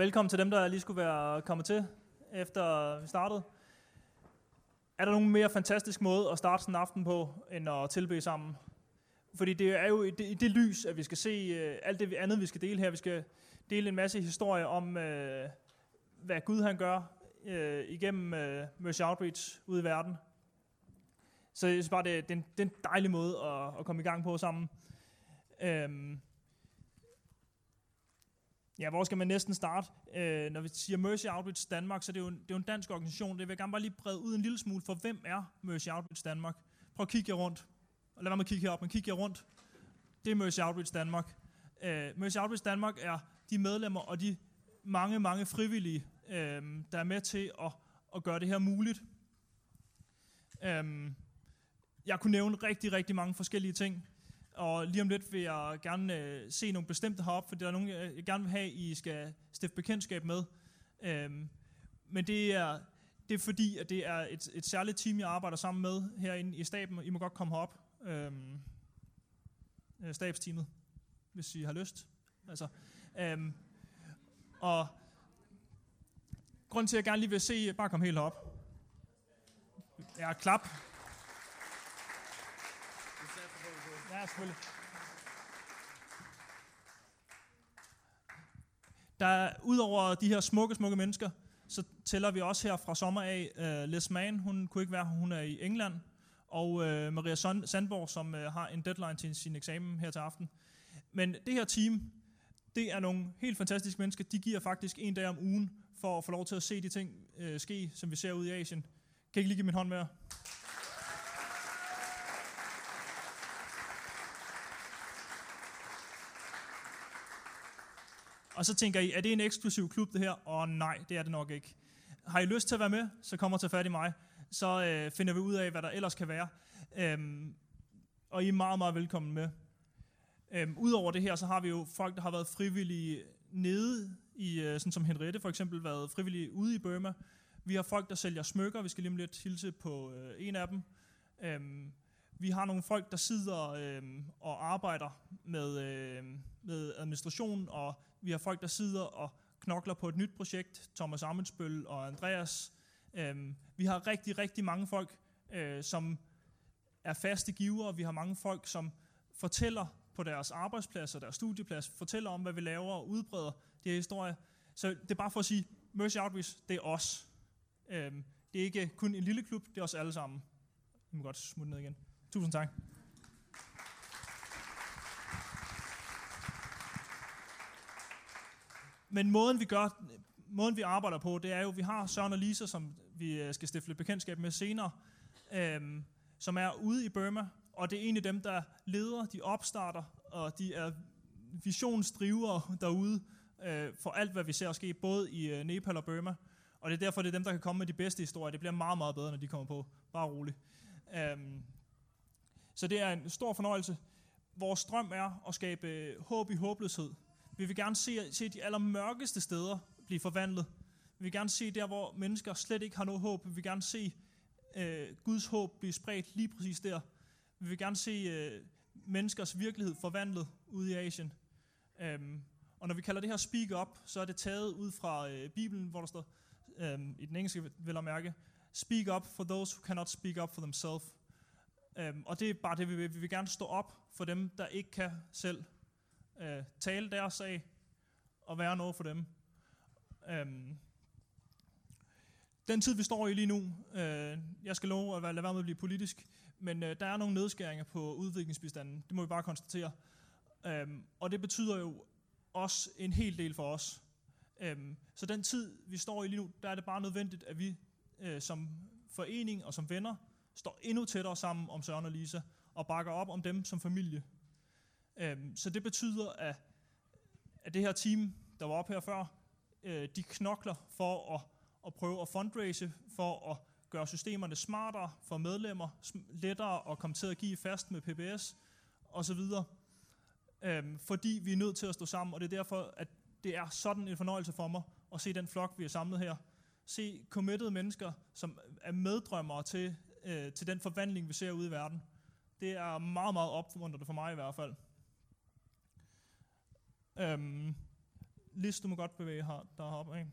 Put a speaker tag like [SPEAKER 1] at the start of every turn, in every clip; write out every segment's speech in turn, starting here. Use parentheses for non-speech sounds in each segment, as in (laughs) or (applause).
[SPEAKER 1] velkommen til dem, der lige skulle være kommet til, efter vi startede. Er der nogen mere fantastisk måde at starte sådan en aften på, end at tilbede sammen? Fordi det er jo i det, i det lys, at vi skal se uh, alt det andet, vi skal dele her. Vi skal dele en masse historier om, uh, hvad Gud han gør uh, igennem uh, Mercy Outreach ude i verden. Så jeg synes bare, det, det, er, en, det er en dejlig måde at, at komme i gang på sammen. Um, Ja, hvor skal man næsten starte? Øh, når vi siger Mercy Outreach Danmark, så det er jo en, det er jo en dansk organisation. Det vil jeg gerne bare lige brede ud en lille smule, for hvem er Mercy Outreach Danmark? Prøv at kigge jer rundt. Og lad være med at kigge herop, men kig jer rundt. Det er Mercy Outreach Danmark. Øh, Mercy Outreach Danmark er de medlemmer og de mange, mange frivillige, øh, der er med til at, at gøre det her muligt. Øh, jeg kunne nævne rigtig, rigtig mange forskellige ting. Og lige om lidt vil jeg gerne øh, se nogle bestemte heroppe, for der er nogen, jeg gerne vil have, I skal stifte bekendtskab med. Øhm, men det er, det er fordi, at det er et, et særligt team, jeg arbejder sammen med herinde i staben. I må godt komme herop. Øhm, øh, stabsteamet, hvis I har lyst. Altså, øhm, og grund til, at jeg gerne lige vil se, bare kom helt herop. Ja, klap. Er selvfølgelig. Der, udover de her smukke, smukke mennesker, så tæller vi også her fra sommer af øh, uh, Les Mann, hun kunne ikke være hun er i England, og uh, Maria Sandborg, som uh, har en deadline til sin eksamen her til aften. Men det her team, det er nogle helt fantastiske mennesker. De giver faktisk en dag om ugen for at få lov til at se de ting uh, ske, som vi ser ud i Asien. Kan I ikke lige give min hånd med Og så tænker I, er det en eksklusiv klub det her? Og nej, det er det nok ikke. Har I lyst til at være med, så kommer til fat i mig. Så øh, finder vi ud af, hvad der ellers kan være. Øhm, og I er meget, meget velkommen med. Øhm, Udover det her, så har vi jo folk, der har været frivillige nede, i, øh, sådan som Henriette for eksempel, været frivillige ude i Burma. Vi har folk, der sælger smykker. Vi skal lige om lidt hilse på øh, en af dem. Øhm, vi har nogle folk, der sidder øh, og arbejder med, øh, med administration og vi har folk, der sidder og knokler på et nyt projekt, Thomas Amundsbøl og Andreas. Øhm, vi har rigtig, rigtig mange folk, øh, som er faste givere. Vi har mange folk, som fortæller på deres arbejdsplads og deres studieplads, fortæller om, hvad vi laver og udbreder de her historier. Så det er bare for at sige, Mercy Outreach, det er os. Øhm, det er ikke kun en lille klub, det er os alle sammen. Vi må godt smutte ned igen. Tusind tak. Men måden vi gør, måden vi arbejder på, det er jo, vi har Søren og Lisa, som vi øh, skal stifte bekendtskab med senere, øhm, som er ude i Burma, og det er egentlig dem, der leder, de opstarter, og de er visionsdrivere derude øh, for alt, hvad vi ser ske, både i øh, Nepal og Burma. Og det er derfor, det er dem, der kan komme med de bedste historier. Det bliver meget, meget bedre, når de kommer på. Bare roligt. Øhm, så det er en stor fornøjelse. Vores drøm er at skabe øh, håb i håbløshed. Vi vil gerne se, se de allermørkeste steder blive forvandlet. Vi vil gerne se der, hvor mennesker slet ikke har noget håb. Vi vil gerne se øh, Guds håb blive spredt lige præcis der. Vi vil gerne se øh, menneskers virkelighed forvandlet ude i Asien. Øhm, og når vi kalder det her speak up, så er det taget ud fra øh, Bibelen, hvor der står, øhm, i den engelske vil jeg mærke, speak up for those who cannot speak up for themselves. Øhm, og det er bare det, vi vil. Vi vil gerne stå op for dem, der ikke kan selv øh, tale deres sag og være noget for dem. Øhm, den tid, vi står i lige nu, øh, jeg skal love at lade være med at blive politisk, men øh, der er nogle nedskæringer på udviklingsbistanden. Det må vi bare konstatere. Øhm, og det betyder jo også en hel del for os. Øhm, så den tid, vi står i lige nu, der er det bare nødvendigt, at vi øh, som forening og som venner står endnu tættere sammen om Søren og Lisa og bakker op om dem som familie. Øhm, så det betyder, at, at det her team, der var op her før, øh, de knokler for at, at prøve at fundraise, for at gøre systemerne smartere for medlemmer, lettere at komme til at give fast med PBS osv. Øhm, fordi vi er nødt til at stå sammen, og det er derfor, at det er sådan en fornøjelse for mig at se den flok, vi har samlet her. Se committed mennesker, som er meddrømmere til, øh, til den forvandling, vi ser ude i verden. Det er meget, meget opmuntrende for mig i hvert fald. Øhm, Lis, du må godt bevæge her, deroppe. Ikke?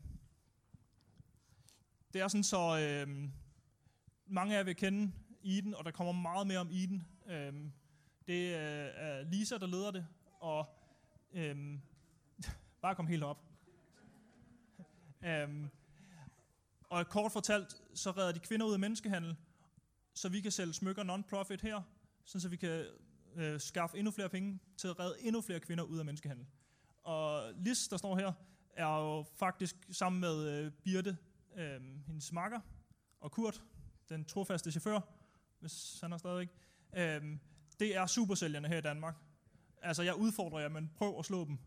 [SPEAKER 1] Det er sådan så, øhm, mange af jer vil kende Eden, og der kommer meget mere om Eden. Øhm, det øh, er Lisa, der leder det, og øhm, (laughs) bare kom helt op. (laughs) øhm, og kort fortalt, så redder de kvinder ud af menneskehandel, så vi kan sælge smykker non-profit her, så vi kan øh, skaffe endnu flere penge til at redde endnu flere kvinder ud af menneskehandel. Og Lis, der står her, er jo faktisk sammen med øh, Birte, øh, hendes makker, og Kurt, den trofaste chauffør, hvis han er stadig. Øh, det er supersælgerne her i Danmark. Altså, jeg udfordrer jer, men prøv at slå dem.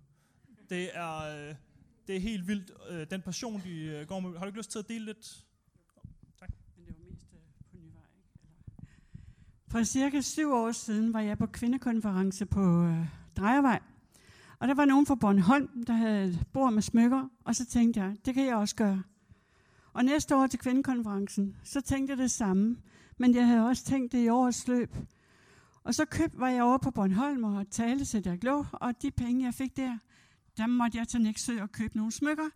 [SPEAKER 1] Det er, øh, det er helt vildt, øh, den passion, de øh, går med. Har du ikke lyst til at dele lidt?
[SPEAKER 2] Tak. Men det var mest øh, på Nyvej, ikke? For cirka syv år siden var jeg på kvindekonference på øh, Drejervej. Og der var nogen fra Bornholm, der havde et bord med smykker, og så tænkte jeg, det kan jeg også gøre. Og næste år til kvindekonferencen, så tænkte jeg det samme, men jeg havde også tænkt det i årets løb. Og så køb, var jeg over på Bornholm og talte til der glå, og de penge, jeg fik der, der måtte jeg til Nexø og købe nogle smykker,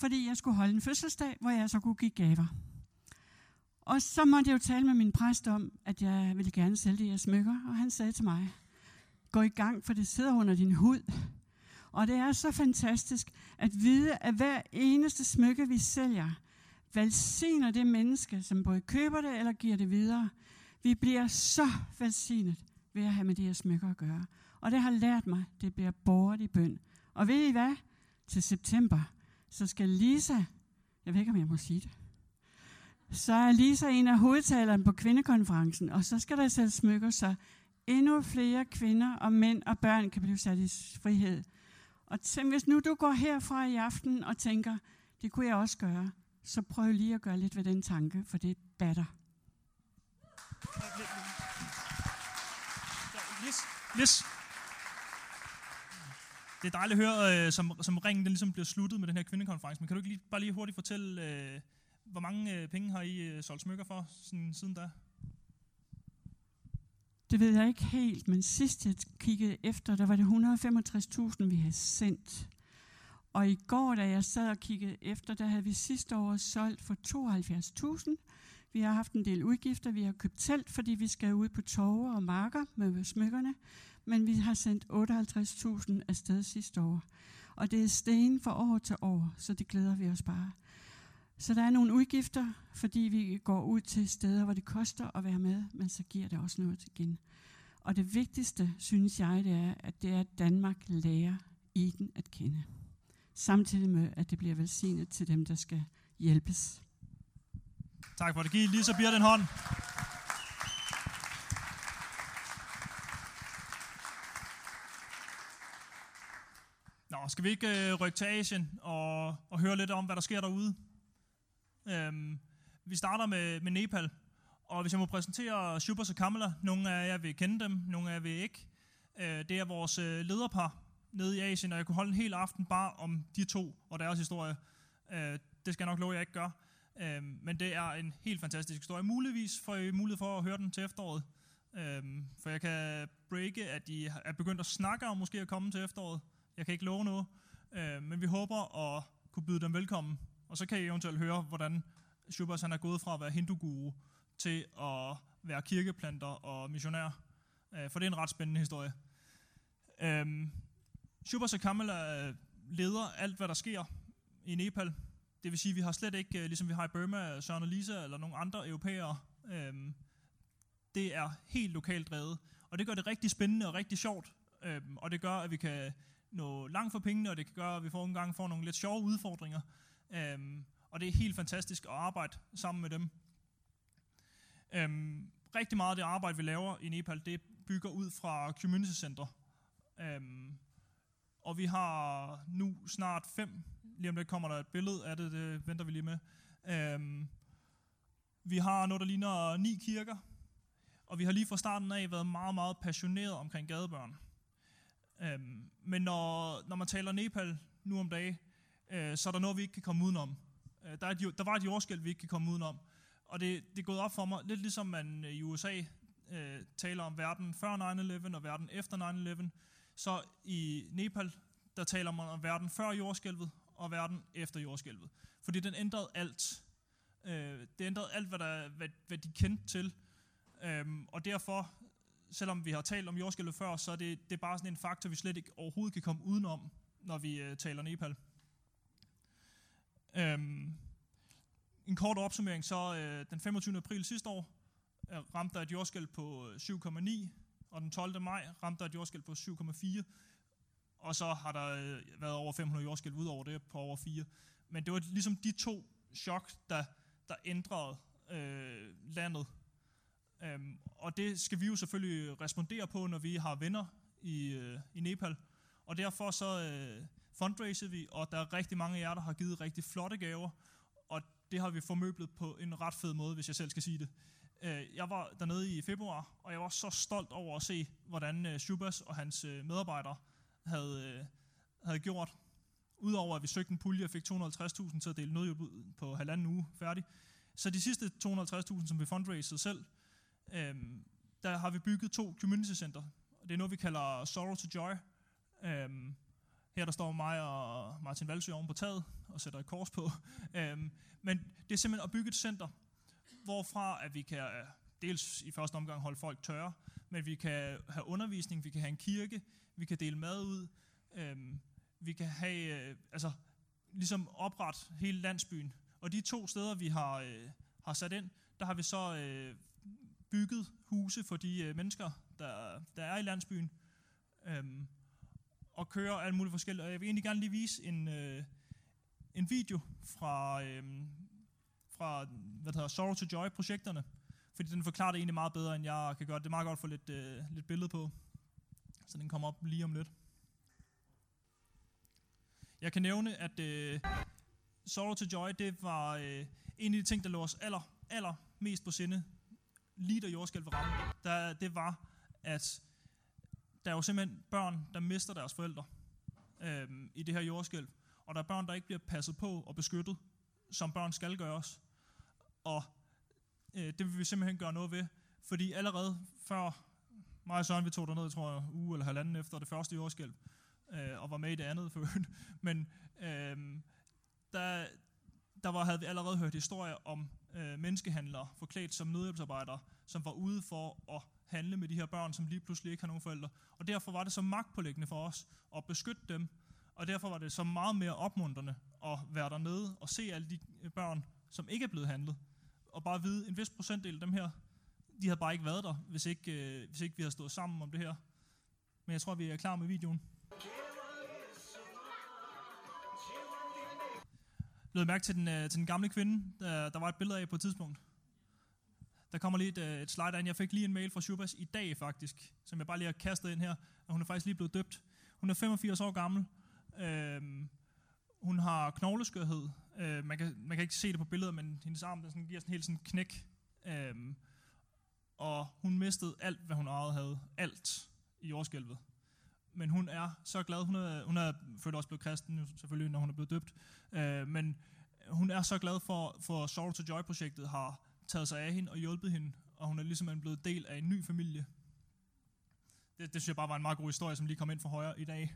[SPEAKER 2] fordi jeg skulle holde en fødselsdag, hvor jeg så kunne give gaver. Og så måtte jeg jo tale med min præst om, at jeg ville gerne sælge de her smykker, og han sagde til mig, gå i gang, for det sidder under din hud. Og det er så fantastisk at vide, at hver eneste smykke, vi sælger, velsigner det menneske, som både køber det eller giver det videre. Vi bliver så velsignet ved at have med de her smykker at gøre. Og det har lært mig, det bliver båret i bøn. Og ved I hvad? Til september, så skal Lisa, jeg ved ikke, om jeg må sige det, så er Lisa en af hovedtalerne på kvindekonferencen, og så skal der sælges smykker, så endnu flere kvinder og mænd og børn kan blive sat i frihed. Og tænk, hvis nu du går herfra i aften og tænker, det kunne jeg også gøre, så prøv lige at gøre lidt ved den tanke, for det batter.
[SPEAKER 1] Yes, yes. Det er dejligt at høre, øh, som, som ringen den ligesom bliver sluttet med den her kvindekonference, men kan du ikke lige, bare lige hurtigt fortælle, øh, hvor mange øh, penge har I øh, solgt smykker for sådan, siden da?
[SPEAKER 2] Det ved jeg ikke helt, men sidst jeg kiggede efter, der var det 165.000, vi havde sendt. Og i går, da jeg sad og kiggede efter, der havde vi sidste år solgt for 72.000. Vi har haft en del udgifter. Vi har købt telt, fordi vi skal ud på torve og marker med smykkerne. Men vi har sendt 58.000 afsted sidste år. Og det er sten fra år til år, så det glæder vi os bare. Så der er nogle udgifter, fordi vi går ud til steder, hvor det koster at være med, men så giver det også noget igen. Og det vigtigste, synes jeg, det er, at det er, at Danmark lærer Eden at kende. Samtidig med, at det bliver velsignet til dem, der skal hjælpes.
[SPEAKER 1] Tak for det. Giv Lisa Bier den hånd. Nå, skal vi ikke øh, rykke til Asien og, og høre lidt om, hvad der sker derude? Øhm, vi starter med, med Nepal, og hvis jeg må præsentere Shubhas og Kamala, nogle af jer vil kende dem, nogle af jer vil ikke. Øh, det er vores øh, lederpar nede i Asien, og jeg kunne holde en hel aften bare om de to og deres historie. Øh, det skal jeg nok love, jeg ikke gør. Øh, men det er en helt fantastisk historie. Muligvis får I mulighed for at høre den til efteråret. Øh, for jeg kan breake, at de er begyndt at snakke om måske at komme til efteråret. Jeg kan ikke love noget. Øh, men vi håber at kunne byde dem velkommen. Og så kan I eventuelt høre, hvordan Shubas han er gået fra at være hinduguru til at være kirkeplanter og missionær. Øh, for det er en ret spændende historie. Øh, Shubas og Kamala leder alt, hvad der sker i Nepal. Det vil sige, at vi har slet ikke, øh, ligesom vi har i Burma, Søren og Lisa eller nogle andre europæere, øhm, det er helt lokalt drevet. Og det gør det rigtig spændende og rigtig sjovt. Øhm, og det gør, at vi kan nå langt for pengene, og det kan gøre, at vi får en gang får nogle lidt sjove udfordringer. Øhm, og det er helt fantastisk at arbejde sammen med dem. Øhm, rigtig meget af det arbejde, vi laver i Nepal, det bygger ud fra community center. Øhm, og vi har nu snart fem Lige om lidt kommer der et billede af det, det venter vi lige med. Øhm, vi har noget, der ligner ni kirker, og vi har lige fra starten af været meget, meget passioneret omkring gadebørn. Øhm, men når, når man taler Nepal nu om dagen, øh, så er der noget, vi ikke kan komme udenom. Øh, der, er et, der var et jordskæld, vi ikke kan komme udenom. Og det, det er gået op for mig, lidt ligesom man øh, i USA øh, taler om verden før 9-11 og verden efter 9-11, så i Nepal, der taler man om verden før jordskælvet og verden efter jordskælvet. Fordi den ændrede alt. Øh, det ændrede alt, hvad, der, hvad, hvad de kendte til. Øhm, og derfor, selvom vi har talt om jordskælvet før, så er det, det er bare sådan en faktor, vi slet ikke overhovedet kan komme udenom, når vi øh, taler Nepal. Øhm, en kort opsummering, så øh, den 25. april sidste år øh, ramte der et jordskælv på øh, 7,9, og den 12. maj ramte der et jordskælv på 7,4, og så har der øh, været over 500 jordskælv ud over det på over 4. Men det var ligesom de to chok, der, der ændrede øh, landet. Øhm, og det skal vi jo selvfølgelig respondere på, når vi har venner i, øh, i Nepal. Og derfor så øh, fundraiser vi, og der er rigtig mange af jer, der har givet rigtig flotte gaver, og det har vi formøblet på en ret fed måde, hvis jeg selv skal sige det. Øh, jeg var dernede i februar, og jeg var så stolt over at se, hvordan øh, Shubas og hans øh, medarbejdere havde, øh, havde gjort. Udover at vi søgte en pulje og fik 250.000 til at dele nødhjælp ud på halvanden uge færdig. Så de sidste 250.000, som vi fundraisede selv, øhm, der har vi bygget to community center. Det er noget, vi kalder Sorrow to Joy. Øhm, her der står mig og Martin Valsø oven på taget og sætter et kors på. (laughs) Øhm, men det er simpelthen at bygge et center, hvorfra at vi kan øh, dels i første omgang holde folk tørre, men vi kan have undervisning, vi kan have en kirke, vi kan dele mad ud, øhm, vi kan have, øh, altså ligesom opret hele landsbyen. Og de to steder, vi har, øh, har sat ind, der har vi så øh, bygget huse for de øh, mennesker, der, der er i landsbyen, øhm, og kører alt muligt forskelligt. Og jeg vil egentlig gerne lige vise en, øh, en video fra, øh, fra hvad hedder, Sorrow to Joy-projekterne, fordi den forklarer det egentlig meget bedre, end jeg kan gøre. Det er meget godt at få lidt, øh, lidt billede på, så den kommer op lige om lidt. Jeg kan nævne, at øh, Sorrow to Joy, det var øh, en af de ting, der lå os aller, aller mest på sinde, lige da jordskælvet ramte. Der, det var, at der er jo simpelthen børn, der mister deres forældre øh, i det her jordskælv. Og der er børn, der ikke bliver passet på og beskyttet, som børn skal gøres. Og øh, det vil vi simpelthen gøre noget ved. Fordi allerede før mig og Søren, vi tog derned, tror jeg, uge eller halvanden efter det første jordskælv, øh, og var med i det andet før. (laughs) Men øh, der, der var, havde vi allerede hørt historier om øh, menneskehandlere, forklædt som nødhjælpsarbejdere, som var ude for at handle med de her børn, som lige pludselig ikke har nogen forældre. Og derfor var det så magtpålæggende for os at beskytte dem, og derfor var det så meget mere opmuntrende at være dernede og se alle de øh, børn, som ikke er blevet handlet. Og bare vide, en vis procentdel af dem her, de havde bare ikke været der, hvis ikke, øh, hvis ikke vi havde stået sammen om det her. Men jeg tror, vi er klar med videoen. Lød mærke til den, øh, til den gamle kvinde, der, der var et billede af på et tidspunkt. Der kommer lige et, øh, et slide ind. Jeg fik lige en mail fra Shubas i dag faktisk, som jeg bare lige har kastet ind her. Og hun er faktisk lige blevet døbt. Hun er 85 år gammel. Øhm, hun har knogleskørhed. Øh, man, kan, man kan ikke se det på billedet, men hendes arm den sådan, giver sådan helt sådan knæk. Øhm, og hun mistede alt, hvad hun ejede havde. Alt i jordskælvet. Men hun er så glad. Hun er, hun er født også blevet kristen, selvfølgelig, når hun er blevet døbt. Øh, men hun er så glad for, for Sorrow to Joy-projektet har taget sig af hende og hjulpet hende, og hun er ligesom blevet del af en ny familie. Det, det synes jeg bare var en meget god historie, som lige kom ind for højre i dag.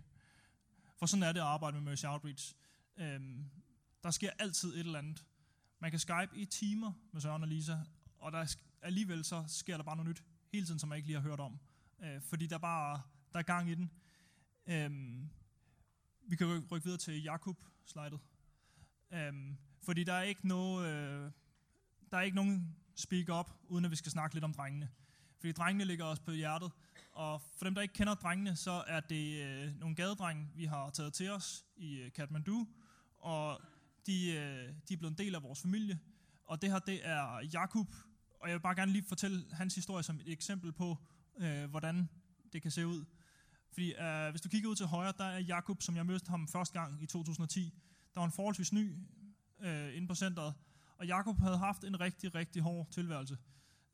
[SPEAKER 1] For sådan er det at arbejde med Mercy Outreach. Øhm, der sker altid et eller andet. Man kan Skype i timer med Søren og Lisa, og der alligevel så sker der bare noget nyt hele tiden, som man ikke lige har hørt om. Øh, fordi der er bare der er gang i den. Øhm, vi kan rykke videre til Jakob slidet Øhm, fordi der er ikke noget, øh, der er ikke nogen speak up, uden at vi skal snakke lidt om drengene. Fordi drengene ligger os på hjertet, og for dem, der ikke kender drengene, så er det øh, nogle gadedrenge, vi har taget til os i øh, Kathmandu, og de, øh, de er blevet en del af vores familie. Og det her, det er Jakub, og jeg vil bare gerne lige fortælle hans historie som et eksempel på, øh, hvordan det kan se ud. Fordi øh, hvis du kigger ud til højre, der er Jakub, som jeg mødte ham første gang i 2010. Der var en forholdsvis ny øh, inde på centret, og Jakob havde haft en rigtig, rigtig hård tilværelse.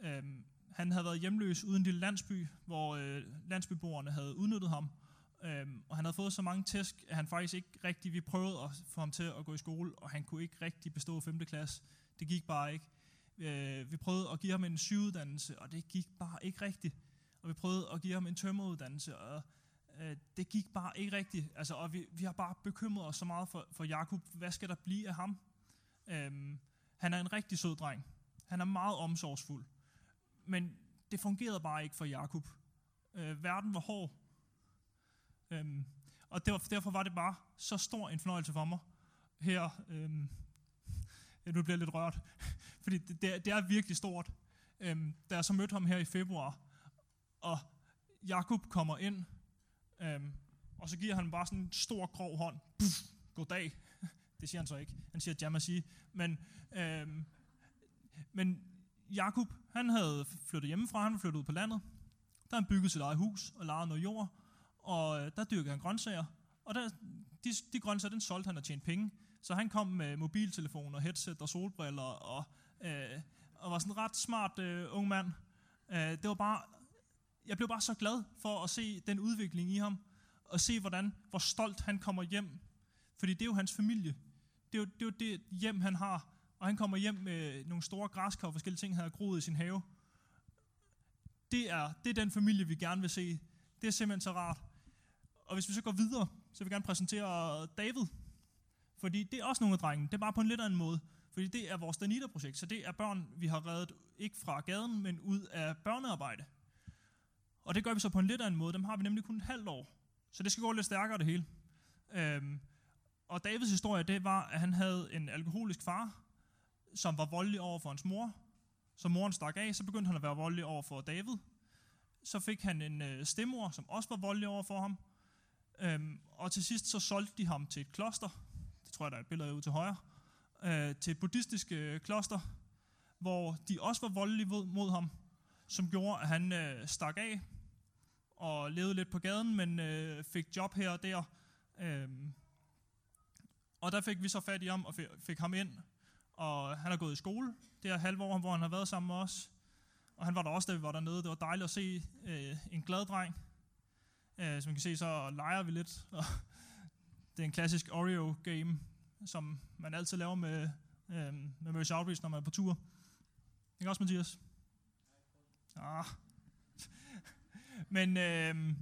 [SPEAKER 1] Øhm, han havde været hjemløs uden en lille landsby, hvor øh, landsbyboerne havde udnyttet ham. Øhm, og han havde fået så mange tæsk, at han faktisk ikke rigtig, vi prøvede at få ham til at gå i skole, og han kunne ikke rigtig bestå 5. klasse. Det gik bare ikke. Øh, vi prøvede at give ham en sygeuddannelse, og det gik bare ikke rigtigt. Og vi prøvede at give ham en tømmeruddannelse, og øh, det gik bare ikke rigtigt. Altså, og vi, vi har bare bekymret os så meget for, for Jakob. Hvad skal der blive af ham? Øhm, han er en rigtig sød dreng. Han er meget omsorgsfuld. Men det fungerede bare ikke for Jakob. Øh, verden var hård. Øhm, og derfor, derfor var det bare så stor en fornøjelse for mig. Her, øhm, ja, nu bliver jeg lidt rørt, (laughs) fordi det, det, er, det er virkelig stort. Øhm, da jeg så mødte ham her i februar, og Jakob kommer ind, øhm, og så giver han bare sådan en stor grov hånd. Puff, goddag. Det siger han så ikke. Han siger jamasi. Men, øh, men Jakob, han havde flyttet hjemmefra, han flyttede flyttet ud på landet. Der han bygget sit eget hus og lejet noget jord, og øh, der dyrkede han grøntsager. Og der, de, de grøntsager, den solgte han og tjente penge. Så han kom med mobiltelefon og headset og solbriller, og, øh, og var sådan en ret smart øh, ung mand. Øh, det var bare, jeg blev bare så glad for at se den udvikling i ham, og se hvordan, hvor stolt han kommer hjem. Fordi det er jo hans familie. Det er jo det, er jo det hjem, han har. Og han kommer hjem med nogle store græskar og forskellige ting, han har groet i sin have. Det er, det er den familie, vi gerne vil se. Det er simpelthen så rart. Og hvis vi så går videre, så vil jeg gerne præsentere David. Fordi det er også nogle af drengene. Det er bare på en lidt anden måde. Fordi det er vores Danita-projekt. Så det er børn, vi har reddet ikke fra gaden, men ud af børnearbejde. Og det gør vi så på en lidt anden måde. Dem har vi nemlig kun et halvt år. Så det skal gå lidt stærkere det hele. Øhm, og Davids historie, det var, at han havde en alkoholisk far, som var voldelig over for hans mor. Så moren stak af, så begyndte han at være voldelig over for David. Så fik han en øh, stemor, som også var voldelig over for ham. Øhm, og til sidst så solgte de ham til et kloster. Det tror jeg, der er et billede af ude til højre. Øh, til et buddhistisk øh, kloster, hvor de også var voldelige mod, mod ham, som gjorde, at han øh, stak af og levede lidt på gaden, men øh, fik job her og der. Øh, og der fik vi så fat i ham og fik, ham ind, og han har gået i skole. Det her halve år, hvor han har været sammen med os. Og han var der også, da vi var dernede. Det var dejligt at se øh, en glad dreng. Øh, som man kan se, så leger vi lidt. Og (laughs) det er en klassisk Oreo-game, som man altid laver med, øh, med Mercy Outreach, når man er på tur. Ikke også, Mathias? Ah. (laughs) Men øh,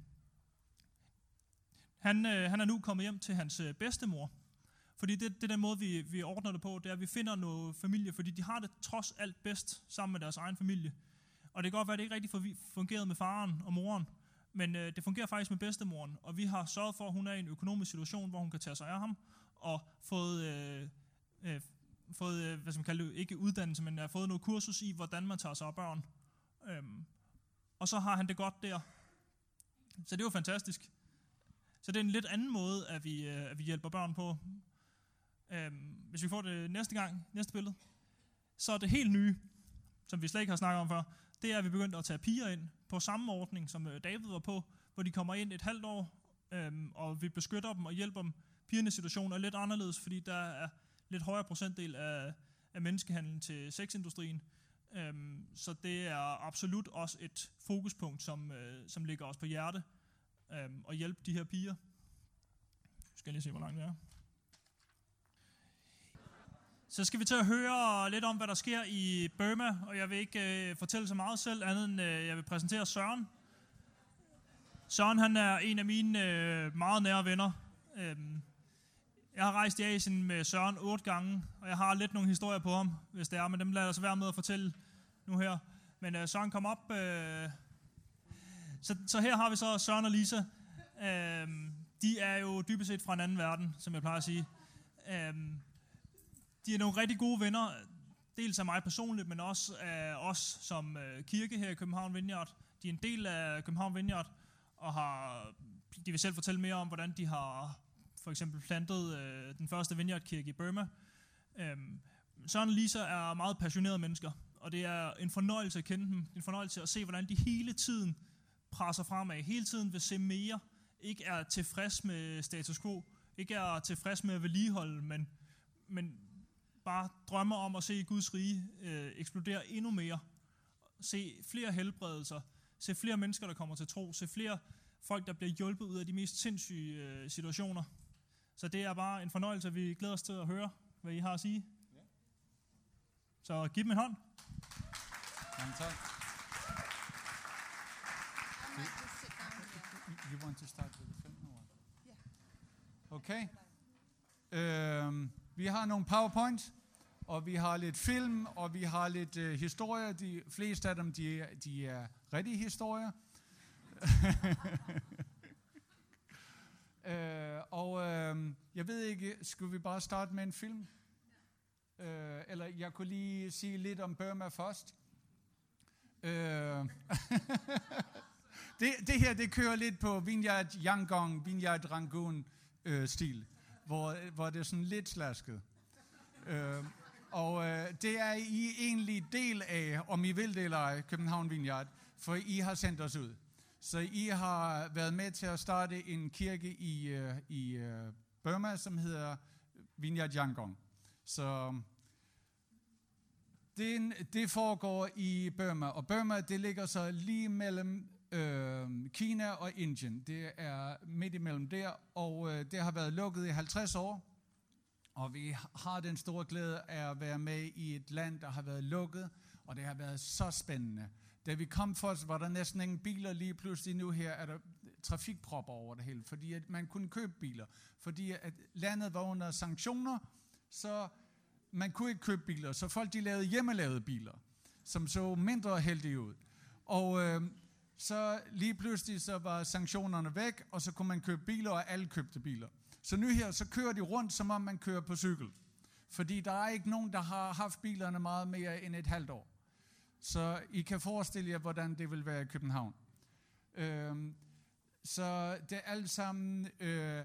[SPEAKER 1] han, øh, han er nu kommet hjem til hans øh, bedstemor. Fordi det, det er den måde, vi, vi ordner det på, det er, at vi finder noget familie, fordi de har det trods alt bedst sammen med deres egen familie. Og det kan godt være, at det ikke rigtig fungerede med faren og moren, men øh, det fungerer faktisk med bedstemoren, og vi har sørget for, at hun er i en økonomisk situation, hvor hun kan tage sig af ham, og fået, øh, øh, fået øh, hvad skal man kalde det, ikke uddannelse, men har fået noget kursus i, hvordan man tager sig af børn. Øhm, og så har han det godt der. Så det er jo fantastisk. Så det er en lidt anden måde, at vi, øh, at vi hjælper børn på. Øhm, hvis vi får det næste gang, næste billede, så er det helt nye, som vi slet ikke har snakket om før, det er, at vi begyndte at tage piger ind på samme ordning, som øh, David var på, hvor de kommer ind et halvt år, øhm, og vi beskytter dem og hjælper dem. Pigernes situation er lidt anderledes, fordi der er lidt højere procentdel af, af menneskehandlen til sexindustrien. Øhm, så det er absolut også et fokuspunkt, som, øh, som ligger os på hjerte, øhm, at hjælpe de her piger. Jeg skal lige se, hvor langt det er. Så skal vi til at høre lidt om, hvad der sker i Burma, og jeg vil ikke øh, fortælle så meget selv, andet end øh, jeg vil præsentere Søren. Søren han er en af mine øh, meget nære venner. Øhm, jeg har rejst i Asien med Søren otte gange, og jeg har lidt nogle historier på ham, hvis det er, men dem lader jeg så være med at fortælle nu her. Men øh, Søren kom op. Øh, så, så her har vi så Søren og Lisa. Øhm, de er jo dybest set fra en anden verden, som jeg plejer at sige. Øhm, de er nogle rigtig gode venner, dels af mig personligt, men også af os som øh, kirke her i København Vineyard. De er en del af København Vineyard, og har, de vil selv fortælle mere om, hvordan de har for eksempel plantet øh, den første Vineyard-kirke i Burma. Øhm, Søren og Lisa er meget passionerede mennesker, og det er en fornøjelse at kende dem. En fornøjelse at se, hvordan de hele tiden presser fremad, hele tiden vil se mere, ikke er tilfreds med status quo, ikke er tilfreds med at vedligeholde, men, men bare drømmer om at se Guds rige øh, eksplodere endnu mere. Se flere helbredelser, se flere mennesker, der kommer til tro, se flere folk, der bliver hjulpet ud af de mest sindssyge øh, situationer. Så det er bare en fornøjelse, at vi glæder os til at høre, hvad I har at sige. Ja. Så giv dem en hånd.
[SPEAKER 3] Mange tak. You want to start with the film? Or? Okay. Øhm, vi har nogle PowerPoint, og vi har lidt film, og vi har lidt øh, historier. De fleste af dem, de, er- de er rigtige historier. (laughs) øh, og øh, jeg ved ikke, skulle vi bare starte med en film? Øh, eller jeg kunne lige sige lidt om Burma først. Øh, (laughs) det, det her, det kører lidt på Vineyard Yangon, Vineyard Rangoon øh, stil, hvor, hvor det er sådan lidt slasket. Øh, og øh, det er I egentlig del af, om I vil det eller ej, København Vineyard, for I har sendt os ud. Så I har været med til at starte en kirke i, øh, i øh, Burma, som hedder Vineyard Yangon. Så øhm, det, det foregår i Burma, og Burma det ligger så lige mellem øh, Kina og Indien. Det er midt imellem der, og øh, det har været lukket i 50 år. Og vi har den store glæde af at være med i et land, der har været lukket, og det har været så spændende. Da vi kom først, var der næsten ingen biler. Lige pludselig nu her er der trafikpropper over det hele, fordi at man kunne købe biler. Fordi at landet var under sanktioner, så man kunne ikke købe biler. Så folk de lavede hjemmelavede biler, som så mindre heldige ud. Og øh, så lige pludselig så var sanktionerne væk, og så kunne man købe biler, og alle købte biler. Så nu her, så kører de rundt, som om man kører på cykel. Fordi der er ikke nogen, der har haft bilerne meget mere end et halvt år. Så I kan forestille jer, hvordan det vil være i København. Øhm, så det alt sammen øh,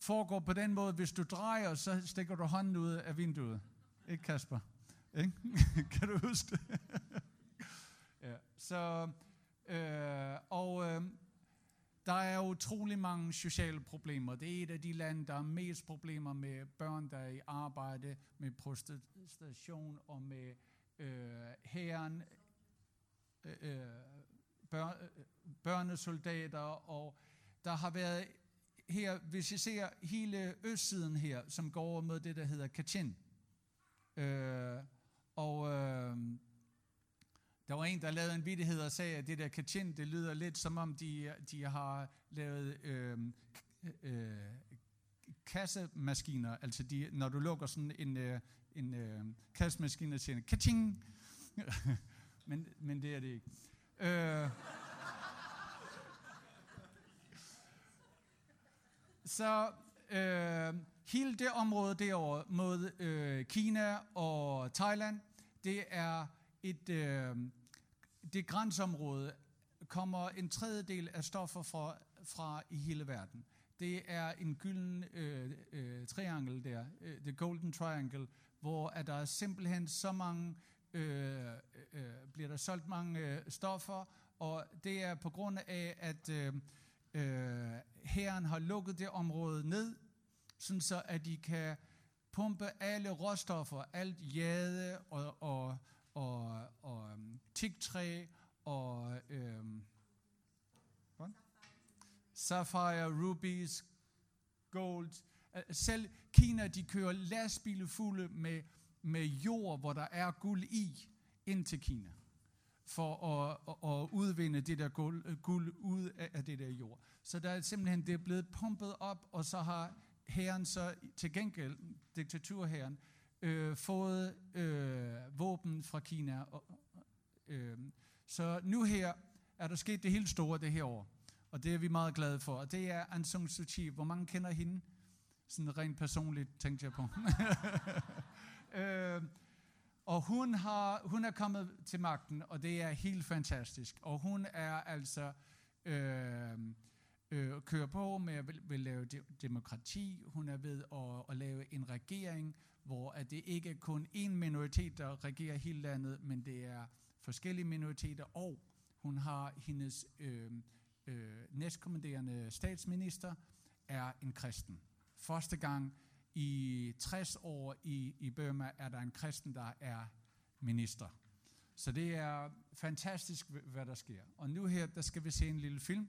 [SPEAKER 3] foregår på den måde, hvis du drejer, så stikker du hånden ud af vinduet. Ikke Kasper? Ikke? (laughs) kan du huske det? (laughs) ja. Så, øh, og øh, der er utrolig mange sociale problemer. Det er et af de lande, der er mest problemer med børn, der er i arbejde, med prostitution og med øh, herren, øh, øh bør, øh, børnesoldater, og der har været her, hvis I ser hele østsiden her, som går over mod det, der hedder Kachin. Øh, og øh, der var en, der lavede en vidighed og sagde, at det der Kachin, det lyder lidt som om, de, de har lavet øh, øh, kassemaskiner, altså de, når du lukker sådan en, øh, en øh, kassemaskine, så siger kaching! (laughs) men, men det er det ikke. Øh, så øh, hele det område derovre mod øh, Kina og Thailand, det er et øh, det grænseområde kommer en tredjedel af stoffer fra, fra i hele verden. Det er en gylden øh, øh, triangel der, øh, the golden triangle, hvor at der er simpelthen så mange, øh, øh, øh, bliver der solgt mange øh, stoffer, og det er på grund af, at øh, øh, herren har lukket det område ned, sådan så at de kan pumpe alle råstoffer, alt jade og, og, og, og um, tigtræ og um, hvad? sapphire, rubies, gold. Selv Kina, de kører lastbiler fulde med, med jord, hvor der er guld i, ind til Kina for at, at, at udvinde det der guld, øh, guld ud af, af det der jord. Så der er simpelthen det er blevet pumpet op, og så har herren så til gengæld, diktaturherren, øh, fået øh, våben fra Kina. Og, øh, så nu her er der sket det helt store det her år, og det er vi meget glade for. Og det er Aung San Suu Kyi. Hvor mange kender hende? Sådan rent personligt tænkte jeg på. (laughs) øh, og hun, har, hun er kommet til magten, og det er helt fantastisk. Og hun er altså øh, øh, kører på med at vil, vil lave de, demokrati. Hun er ved at, at lave en regering, hvor at det ikke er kun én minoritet, der regerer hele landet, men det er forskellige minoriteter, og hun har hendes øh, øh, næstkommanderende statsminister er en kristen. Første gang i 60 år i, i Burma er der en kristen, der er minister. Så det er fantastisk, hvad der sker. Og nu her, der skal vi se en lille film.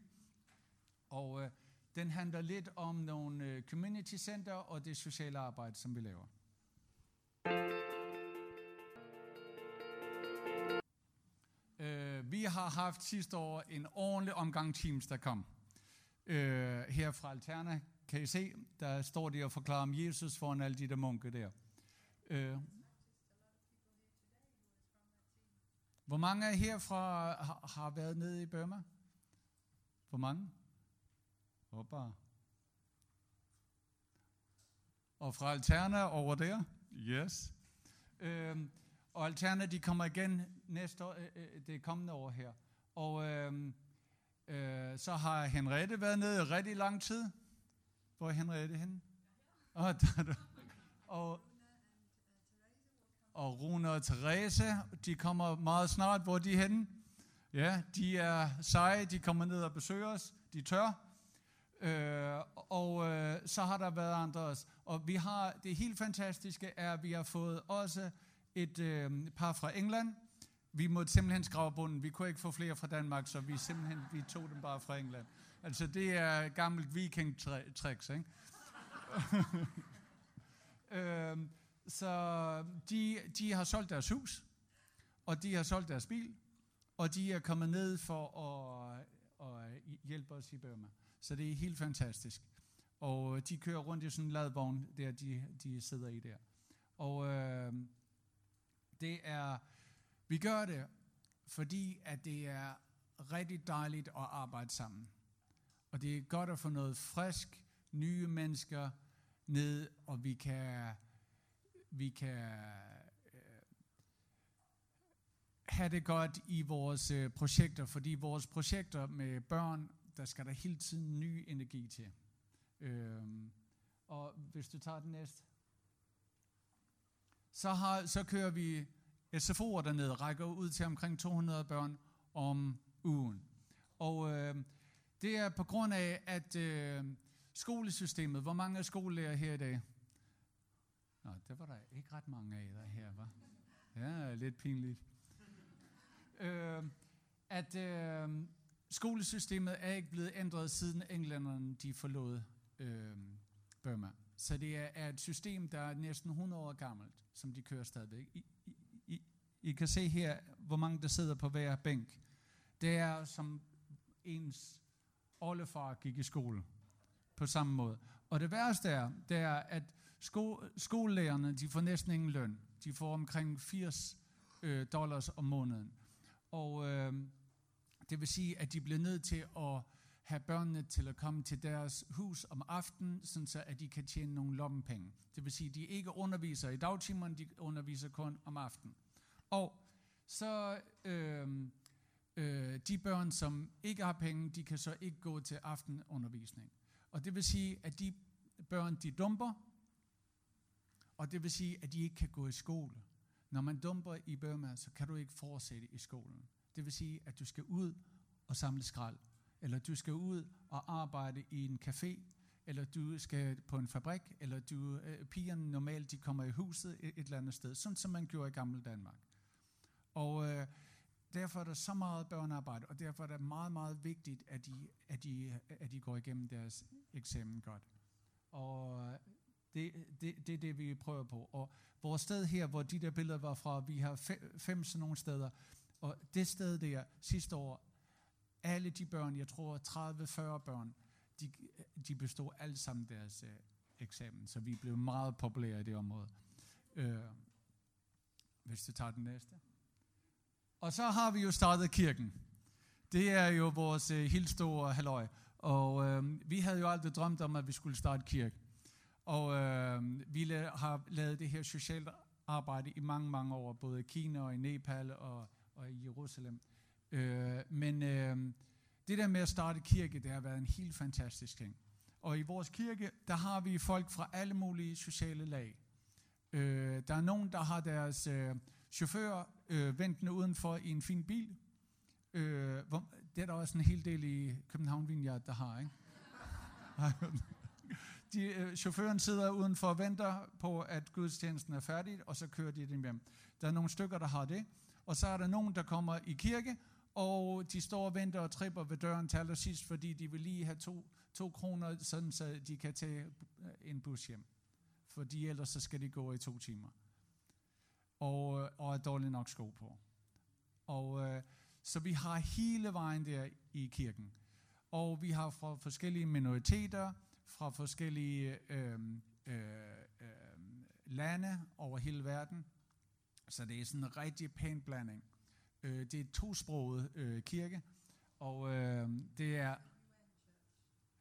[SPEAKER 3] Og øh, den handler lidt om nogle øh, community center og det sociale arbejde, som vi laver. Øh, vi har haft sidste år en ordentlig omgang teams, der kom. øh, her fra Alterna, kan I se, der står de og forklarer om Jesus foran alle de der munke der. Øh. Hvor mange af herfra har, har været nede i Burma? Hvor mange? Hoppa. Og fra Alterna over der? Yes. Øhm, og Alterna, de kommer igen næste år, øh, øh, det kommende år her. Og øhm, øh, så har Henriette været nede i rigtig lang tid. Hvor er Henriette henne? Oh, (laughs) der, der. Og, og Rune og Therese, de kommer meget snart. Hvor er de henne? Ja, de er seje, de kommer ned og besøger os. De tør. Øh, og øh, så har der været andre også. Og vi har, det helt fantastiske er, at vi har fået også et øh, par fra England. Vi måtte simpelthen skrave bunden. Vi kunne ikke få flere fra Danmark, så vi simpelthen vi tog dem bare fra England. Altså det er gammelt viking-tricks, ikke? (laughs) øh, så de, de har solgt deres hus, og de har solgt deres bil, og de er kommet ned for at, at hjælpe os i Burma. Så det er helt fantastisk. Og øh, de kører rundt i sådan en ladvogn, der de, de sidder i der. Og øh, det er, vi gør det, fordi at det er rigtig dejligt at arbejde sammen. Og det er godt at få noget frisk, nye mennesker ned, og vi kan, vi kan øh, have det godt i vores øh, projekter, fordi vores projekter med børn der skal der hele tiden ny energi til. Øhm, og hvis du tager den næste, så, har, så kører vi SFO'er dernede, rækker ud til omkring 200 børn om ugen. Og øh, det er på grund af, at øh, skolesystemet, hvor mange er skolelærer her i dag? Nå, det var der ikke ret mange af der her, var. Ja, lidt pinligt. øh, at øh, skolesystemet er ikke blevet ændret siden englænderne de forlod øh, Burma. Så det er, er et system, der er næsten 100 år gammelt, som de kører stadigvæk. I, I, I, I kan se her, hvor mange der sidder på hver bænk. Det er som ens oldefar gik i skole på samme måde. Og det værste er, det er, at sko, skolelærerne, de får næsten ingen løn. De får omkring 80 øh, dollars om måneden. Og øh, det vil sige, at de bliver nødt til at have børnene til at komme til deres hus om aftenen, sådan så at de kan tjene nogle lommepenge. Det vil sige, at de ikke underviser i dagtimerne, de underviser kun om aftenen. Og så øh, øh, de børn, som ikke har penge, de kan så ikke gå til aftenundervisning. Og det vil sige, at de børn, de dumper, og det vil sige, at de ikke kan gå i skole. Når man dumper i Burma, så kan du ikke fortsætte i skolen. Det vil sige, at du skal ud og samle skrald, eller du skal ud og arbejde i en café, eller du skal på en fabrik, eller du, øh, pigerne normalt de kommer i huset et, et eller andet sted, sådan som man gjorde i gamle Danmark. Og øh, derfor er der så meget børnearbejde, og derfor er det meget, meget vigtigt, at de, at de, at de går igennem deres eksamen godt. Og øh, det, det, det er det, vi prøver på. Og vores sted her, hvor de der billeder var fra, vi har fem, fem sådan nogle steder, og det sted der sidste år, alle de børn, jeg tror 30-40 børn, de, de bestod alle sammen deres øh, eksamen, så vi blev meget populære i det område. Øh, hvis du tager den næste. Og så har vi jo startet kirken. Det er jo vores øh, helt store halløj. Og øh, vi havde jo aldrig drømt om, at vi skulle starte kirke. Og øh, vi la- har lavet det her socialt arbejde i mange, mange år, både i Kina og i Nepal og og i Jerusalem. Øh, men øh, det der med at starte kirke, det har været en helt fantastisk ting. Og i vores kirke, der har vi folk fra alle mulige sociale lag. Øh, der er nogen, der har deres øh, chauffør øh, ventende udenfor i en fin bil. Øh, hvor, det er der også en hel del i København Vineyard, der har, ikke? (laughs) de, øh, chaufføren sidder udenfor og venter på, at gudstjenesten er færdig, og så kører de dem hjem. Der er nogle stykker, der har det. Og så er der nogen, der kommer i kirke, og de står og venter og tripper ved døren til allersidst, fordi de vil lige have to, to kroner, sådan så de kan tage øh, en bus hjem. Fordi ellers så skal de gå i to timer. Og, øh, og er dårligt nok sko på. Og øh, så vi har hele vejen der i kirken. og vi har fra forskellige minoriteter, fra forskellige øh, øh, øh, lande over hele verden. Så det er sådan en rigtig pæn blanding. Øh, det er et tosproget øh, kirke, og øh, det er...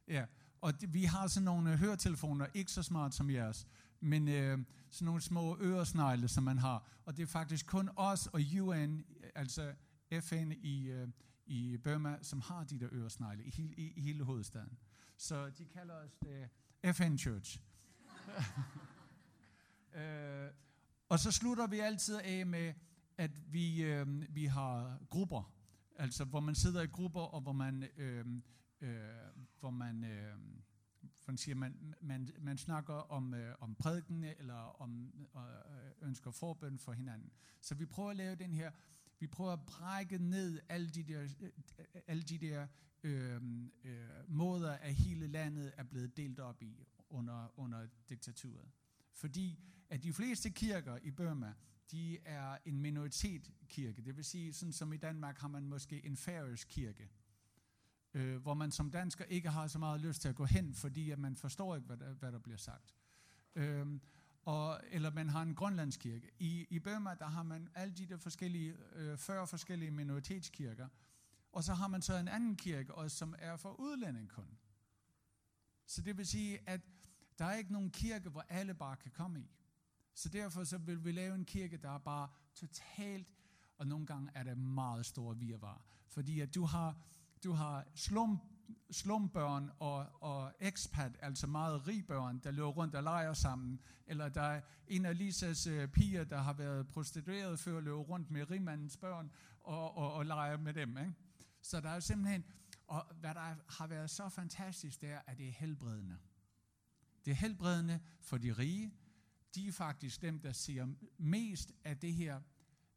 [SPEAKER 3] Ja, og det, vi har sådan nogle øh, høretelefoner, ikke så smart som jeres, men øh, sådan nogle små øresnegle, som man har. Og det er faktisk kun os og UN, altså FN i, øh, i Burma, som har de der øresnegle i, i, i hele hovedstaden. Så de kalder os øh, det FN Church. (laughs) øh, og så slutter vi altid af med, at vi, øh, vi har grupper, altså hvor man sidder i grupper, og hvor man, øh, øh, hvor man, øh, man, siger, man, man, man snakker om, øh, om prædikene, eller om øh, ønsker forbøn for hinanden. Så vi prøver at lave den her, vi prøver at brække ned alle de der, øh, alle de der øh, øh, måder, at hele landet er blevet delt op i under, under diktaturet. Fordi at de fleste kirker i Burma, de er en minoritetskirke. Det vil sige, sådan som i Danmark har man måske en færøsk kirke, øh, hvor man som dansker ikke har så meget lyst til at gå hen, fordi at man forstår ikke, hvad der, hvad der bliver sagt. Øh, og, eller man har en grønlandskirke. I, I Burma, der har man alle de der forskellige, øh, 40 forskellige minoritetskirker, og så har man så en anden kirke, også, som er for udlænding kun. Så det vil sige, at der er ikke nogen kirke, hvor alle bare kan komme i. Så derfor så vil vi lave en kirke, der er bare totalt, og nogle gange er det meget store virvar. Fordi at du har, du har slum, slumbørn og, og expat, altså meget rige børn, der løber rundt og leger sammen. Eller der er en af Lisas øh, piger, der har været prostitueret før, løber rundt med rigmandens børn og, og, og leger med dem. Ikke? Så der er simpelthen, og hvad der har været så fantastisk, det er, at det er helbredende. Det er helbredende for de rige. De er faktisk dem, der ser mest af det her.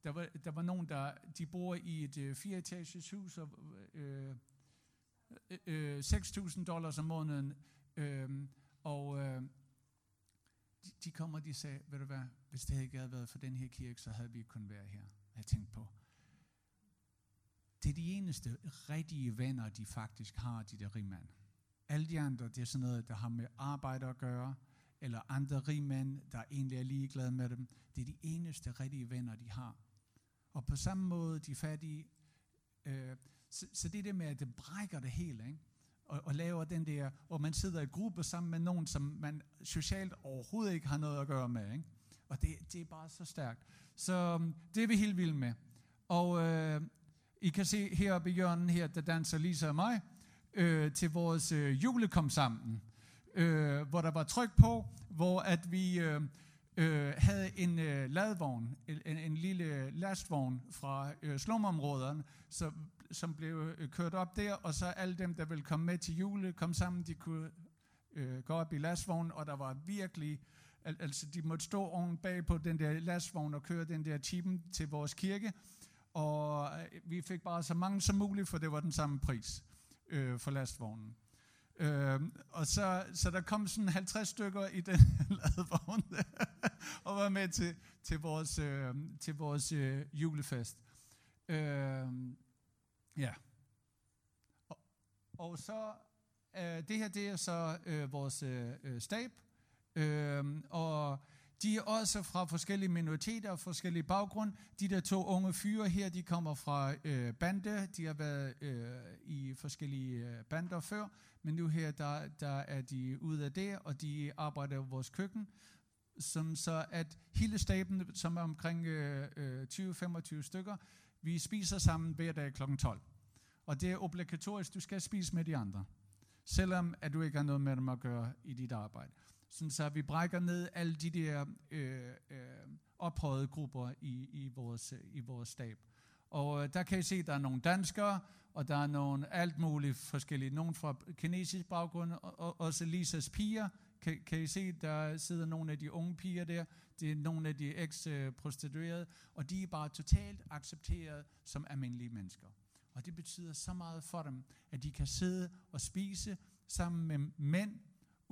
[SPEAKER 3] Der var, der var nogen, der de bor i et øh, fireetages hus, og øh, øh, øh 6.000 dollars om måneden, øh, og øh, de, de kommer og de sagde, ved du hvad, hvis det ikke havde været for den her kirke, så havde vi ikke kunnet være her. Jeg tænkte på, det er de eneste rigtige venner, de faktisk har, de der rigmænd. Alle de andre, det er sådan noget, der har med arbejde at gøre, eller andre rigmænd, der egentlig er ligeglade med dem. Det er de eneste rigtige venner, de har. Og på samme måde, de fattige, øh, så, så det er det med, at det brækker det hele, ikke? Og, og laver den der, hvor man sidder i gruppe sammen med nogen, som man socialt overhovedet ikke har noget at gøre med, ikke? Og det, det er bare så stærkt. Så øhm, det er vi helt vilde med. Og øh, i kan se heroppe i hjørnen her, der danser Lisa og mig, øh, til vores øh, julekom sammen, øh, hvor der var tryk på, hvor at vi øh, øh, havde en øh, ladvogn, en, en lille lastvogn fra øh, slumområderne, så, som blev øh, kørt op der, og så alle dem, der ville komme med til jule, kom sammen, de kunne øh, gå op i lastvognen, og der var virkelig, al- altså de måtte stå oven bag på den der lastvogn og køre den der chipen til vores kirke, og øh, vi fik bare så mange som muligt, for det var den samme pris øh, for lastvognen. Øh, og så, så der kom sådan 50 stykker i den (laughs) ladvogn, og var med til, til vores, øh, til vores øh, julefest. Øh, ja. Og, og så, øh, det her det er så øh, vores øh, øh stab, øh, og de er også fra forskellige minoriteter og forskellige baggrund. De der to unge fyre her, de kommer fra øh, bande. De har været øh, i forskellige øh, bander før, men nu her, der, der er de ude af det, og de arbejder i vores køkken. Som så at hele staben, som er omkring øh, øh 20-25 stykker, vi spiser sammen hver dag kl. 12. Og det er obligatorisk, du skal spise med de andre. Selvom at du ikke har noget med dem at gøre i dit arbejde sådan så vi brækker ned alle de der øh, øh, ophøjede grupper i, i, vores, i vores stab. Og øh, der kan I se, at der er nogle danskere, og der er nogle alt muligt forskellige. Nogle fra kinesisk baggrund, og, og også Lisas piger. Kan, kan I se, der sidder nogle af de unge piger der. Det er nogle af de eks-prostituerede, og de er bare totalt accepteret som almindelige mennesker. Og det betyder så meget for dem, at de kan sidde og spise sammen med mænd,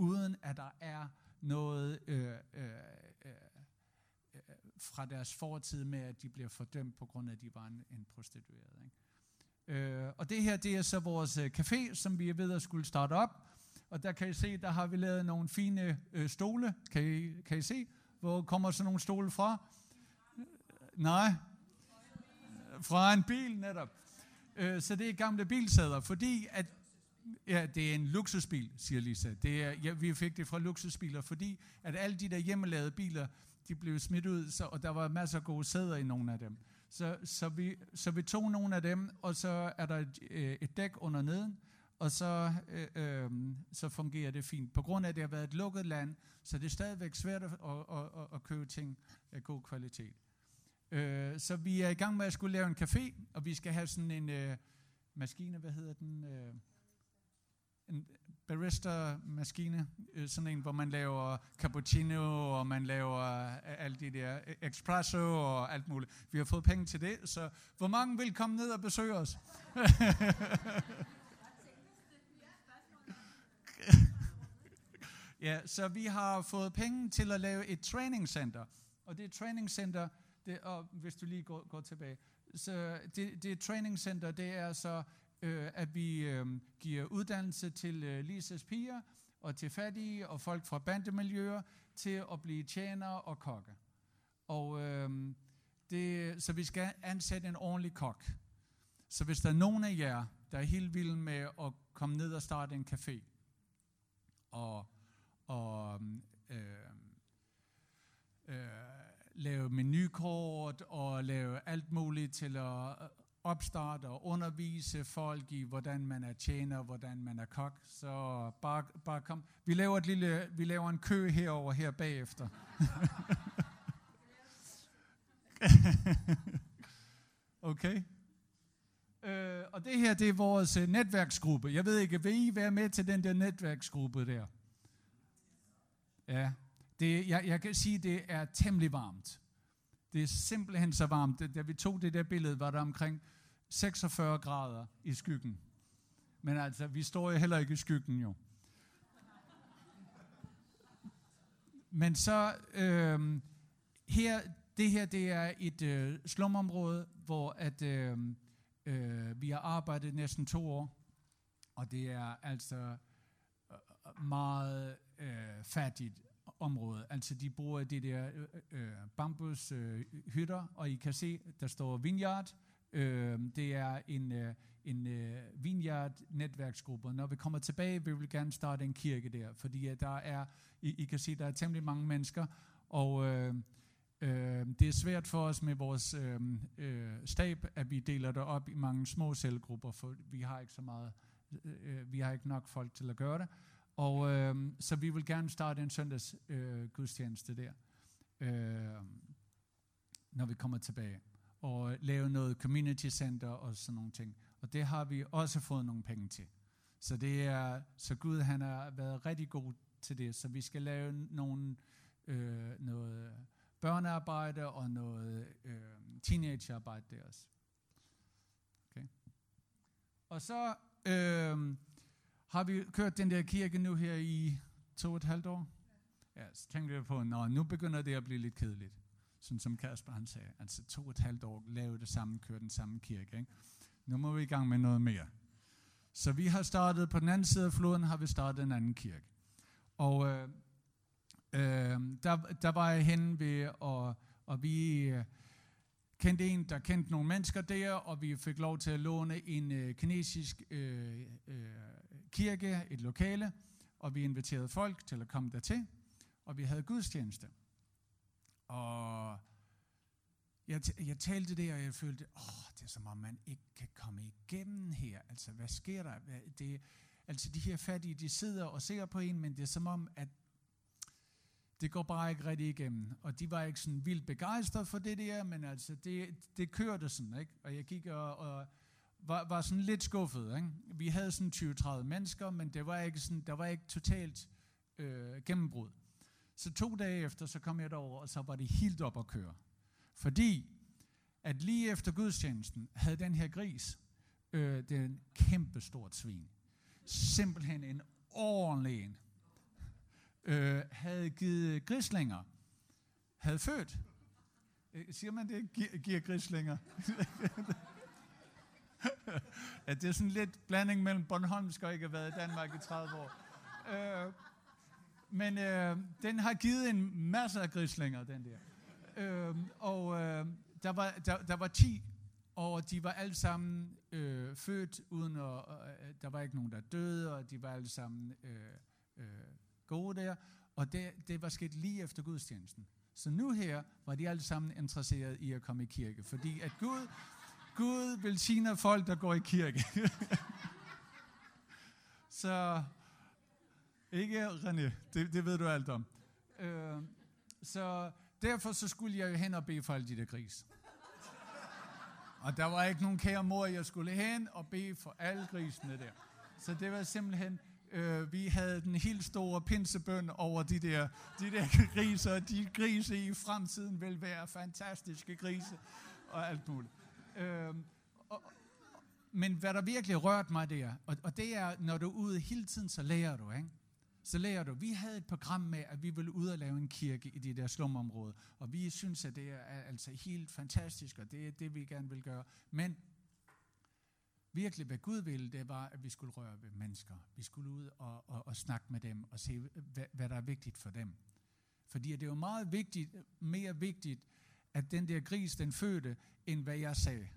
[SPEAKER 3] uden at der er noget øh, øh, øh, fra deres fortid med, at de bliver fordømt på grund af, at de var en, en prostitueret. Ikke? Øh, og det her, det er så vores øh, café, som vi er ved at skulle starte op. Og der kan I se, der har vi lavet nogle fine øh, stole. Kan I, kan I se, hvor kommer sådan nogle stole fra? Øh, nej, fra en bil netop. Øh, så det er gamle bilsæder, fordi at Ja, det er en luksusbil, siger Lisa. Det er, ja, vi fik det fra luksusbiler, fordi at alle de der hjemmelavede biler, de blev smidt ud, så, og der var masser af gode sæder i nogle af dem. Så, så, vi, så vi tog nogle af dem, og så er der et, øh, et dæk under neden, og så, øh, øh, så fungerer det fint. På grund af, at det har været et lukket land, så det er stadigvæk svært at, at, at, at købe ting af god kvalitet. Øh, så vi er i gang med at skulle lave en café, og vi skal have sådan en øh, maskine, hvad hedder den? Øh, en barista-maskine, øh, sådan en, hvor man laver cappuccino, og man laver øh, alle alt det der øh, espresso og alt muligt. Vi har fået penge til det, så hvor mange vil komme ned og besøge os? (laughs) ja, så vi har fået penge til at lave et træningscenter, og det træningscenter, det, og hvis du lige går, går tilbage, så det, det træningscenter, det er så øh, at vi øh, giver uddannelse til øh, Lises piger og til fattige og folk fra bandemiljøer til at blive tjenere og kokke. Og øh, det, så vi skal ansætte en ordentlig kok. Så hvis der er nogen af jer, der er helt vilde med at komme ned og starte en café, og, og øh, øh, lave menukort og lave alt muligt til at opstarte og undervise folk i, hvordan man er tjener, hvordan man er kok. Så bare, bare kom. Vi laver, et lille, vi laver en kø herover her bagefter. (laughs) okay. Øh, og det her, det er vores øh, netværksgruppe. Jeg ved ikke, vil I være med til den der netværksgruppe der? Ja. Det, jeg, jeg kan sige, det er temmelig varmt. Det er simpelthen så varmt. Da vi tog det der billede, var der omkring 46 grader i skyggen. Men altså, vi står jo heller ikke i skyggen jo. Men så, øh, her, det her, det er et øh, slumområde, hvor at, øh, øh, vi har arbejdet næsten to år, og det er altså øh, meget øh, fattigt område. Altså de bruger de der øh, bambushytter, øh, øh, øh og I kan se, der står vineyard. Øh, det er en, øh, en øh, vineyard-netværksgruppe. Når vi kommer tilbage, vil vi gerne starte en kirke der, fordi øh, der er, I, I kan se, der er temmelig mange mennesker, og øh, øh, det er svært for os med vores øh, øh, stab, at vi deler det op i mange små cellegrupper, for vi har ikke så meget, øh, øh, vi har ikke nok folk til at gøre det. Og øh, så vi vil gerne starte en søndags øh, gudstjeneste der, øh, når vi kommer tilbage. Og lave noget community center og sådan nogle ting. Og det har vi også fået nogle penge til. Så det er, så Gud han har været rigtig god til det. Så vi skal lave nogle, øh, noget børnearbejde og noget øh, teenagearbejde der også. Okay. Og så øh, har vi kørt den der kirke nu her i to og et halvt år? Ja, så tænkte jeg på, nå, nu begynder det at blive lidt kedeligt. Sådan som Kasper han sagde, altså to og et halvt år, lave det samme, køre den samme kirke. Ikke? Nu må vi i gang med noget mere. Så vi har startet, på den anden side af floden har vi startet en anden kirke. Og øh, øh, der, der var jeg henne ved, og, og vi øh, kendte en, der kendte nogle mennesker der, og vi fik lov til at låne en øh, kinesisk øh, øh, kirke, et lokale, og vi inviterede folk til at komme dertil, og vi havde gudstjeneste. Og jeg, jeg talte det, og jeg følte, åh, det er som om man ikke kan komme igennem her. Altså, hvad sker der? Det, altså, de her fattige, de sidder og ser på en, men det er som om, at det går bare ikke rigtig igennem. Og de var ikke sådan vildt begejstrede for det der, men altså, det, det kørte sådan, ikke? Og jeg gik og, og var, var sådan lidt skuffet. Ikke? Vi havde sådan 20-30 mennesker, men det var ikke sådan, der var ikke totalt øh, gennembrud. Så to dage efter, så kom jeg derover, og så var det helt op at køre. Fordi, at lige efter gudstjenesten, havde den her gris, øh, det er en kæmpe stort svin, simpelthen en ordentlig en, øh, havde givet grislinger, havde født. Øh, siger man det? Giver grislinger? (laughs) (laughs) Ja, det er sådan lidt blanding mellem Bornholmsk og ikke har været i Danmark i 30 år. Øh, men øh, den har givet en masse af grislinger, den der. Øh, og øh, der, var, der, der var 10, og de var alle sammen øh, født uden at... Øh, øh, der var ikke nogen, der døde, og de var alle sammen øh, øh, gode der. Og det, det var sket lige efter gudstjenesten. Så nu her var de alle sammen interesseret i at komme i kirke, fordi at Gud, Gud velsigner folk, der går i kirke. (laughs) så ikke René, det, det ved du alt om. Øh, så derfor så skulle jeg jo hen og bede for alle de der gris. Og der var ikke nogen kære mor, jeg skulle hen og bede for alle grisene der. Så det var simpelthen, øh, vi havde den helt store pinsebøn over de der, de der griser. De grise i fremtiden vil være fantastiske grise og alt muligt. Øh, og, men hvad der virkelig rørte mig der, og, og det er, når du er ude hele tiden, så lærer du, ikke? så lærer du. Vi havde et program med, at vi ville ud og lave en kirke i de der slumområder, og vi synes, at det er altså helt fantastisk, og det er det, vi gerne vil gøre. Men virkelig, hvad Gud ville, det var, at vi skulle røre ved mennesker. Vi skulle ud og, og, og snakke med dem og se, hvad, hvad der er vigtigt for dem. Fordi det er jo meget vigtigt, mere vigtigt, at den der gris, den fødte, end hvad jeg sagde.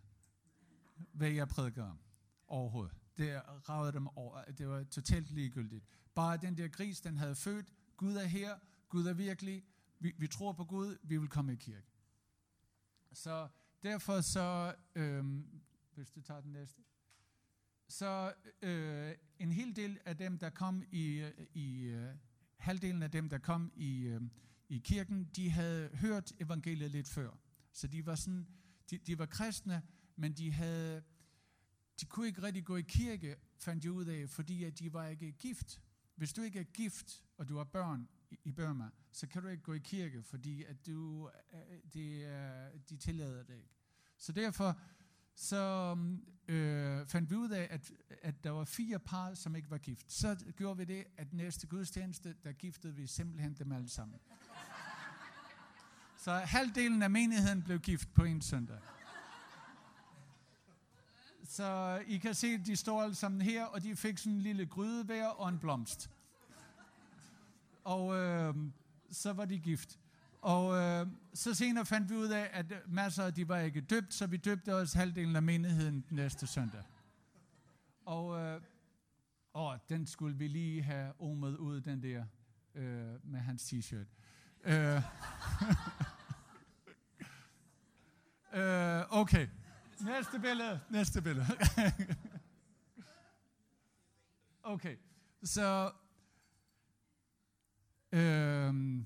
[SPEAKER 3] Hvad jeg prædikede om overhovedet. Det ravede dem over. Det var totalt ligegyldigt. Bare den der gris, den havde født. Gud er her. Gud er virkelig. Vi, vi tror på Gud. Vi vil komme i kirke. Så derfor så, øhm, hvis du tager den næste, så øh, en hel del af dem, der kom i, øh, i øh, halvdelen af dem, der kom i, øh, i kirken, de havde hørt evangeliet lidt før. Så de var sådan, de, de var kristne, men de havde, de kunne ikke rigtig gå i kirke, fandt de ud af, fordi at de var ikke gift. Hvis du ikke er gift, og du har børn i Burma, så kan du ikke gå i kirke, fordi at du, øh, de, de tillader det ikke. Så derfor så øh, fandt vi ud af, at, at der var fire par, som ikke var gift. Så gjorde vi det, at næste gudstjeneste, der giftede vi simpelthen dem alle sammen. Så halvdelen af menigheden blev gift på en søndag. Så I kan se, de står alle sammen her, og de fik sådan en lille gryde og en blomst. Og øh, så var de gift. Og øh, så senere fandt vi ud af, at masser af de var ikke døbt, så vi døbte os halvdelen af menigheden næste søndag. Og øh, åh, den skulle vi lige have omet ud, den der øh, med hans t-shirt. Øh, (laughs) øh, okay. Næste billede. Næste billede. (laughs) okay. Så øhm,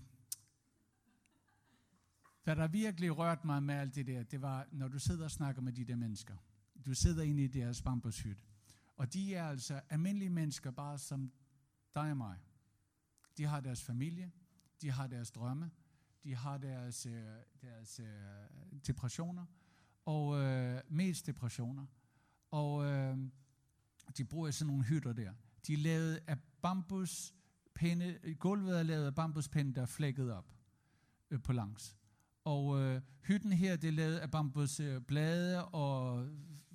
[SPEAKER 3] hvad der virkelig rørte mig med alt det der, det var, når du sidder og snakker med de der mennesker. Du sidder inde i deres bambushytte. Og de er altså almindelige mennesker, bare som dig og mig. De har deres familie, de har deres drømme, de har deres, øh, deres øh, depressioner, og øh, mest depressioner. Og øh, de bruger sådan nogle hytter der. De er lavet af bambuspinde, gulvet er lavet af bambuspinde, der er flækket op øh, på langs. Og øh, hytten her, det er lavet af bambusblade og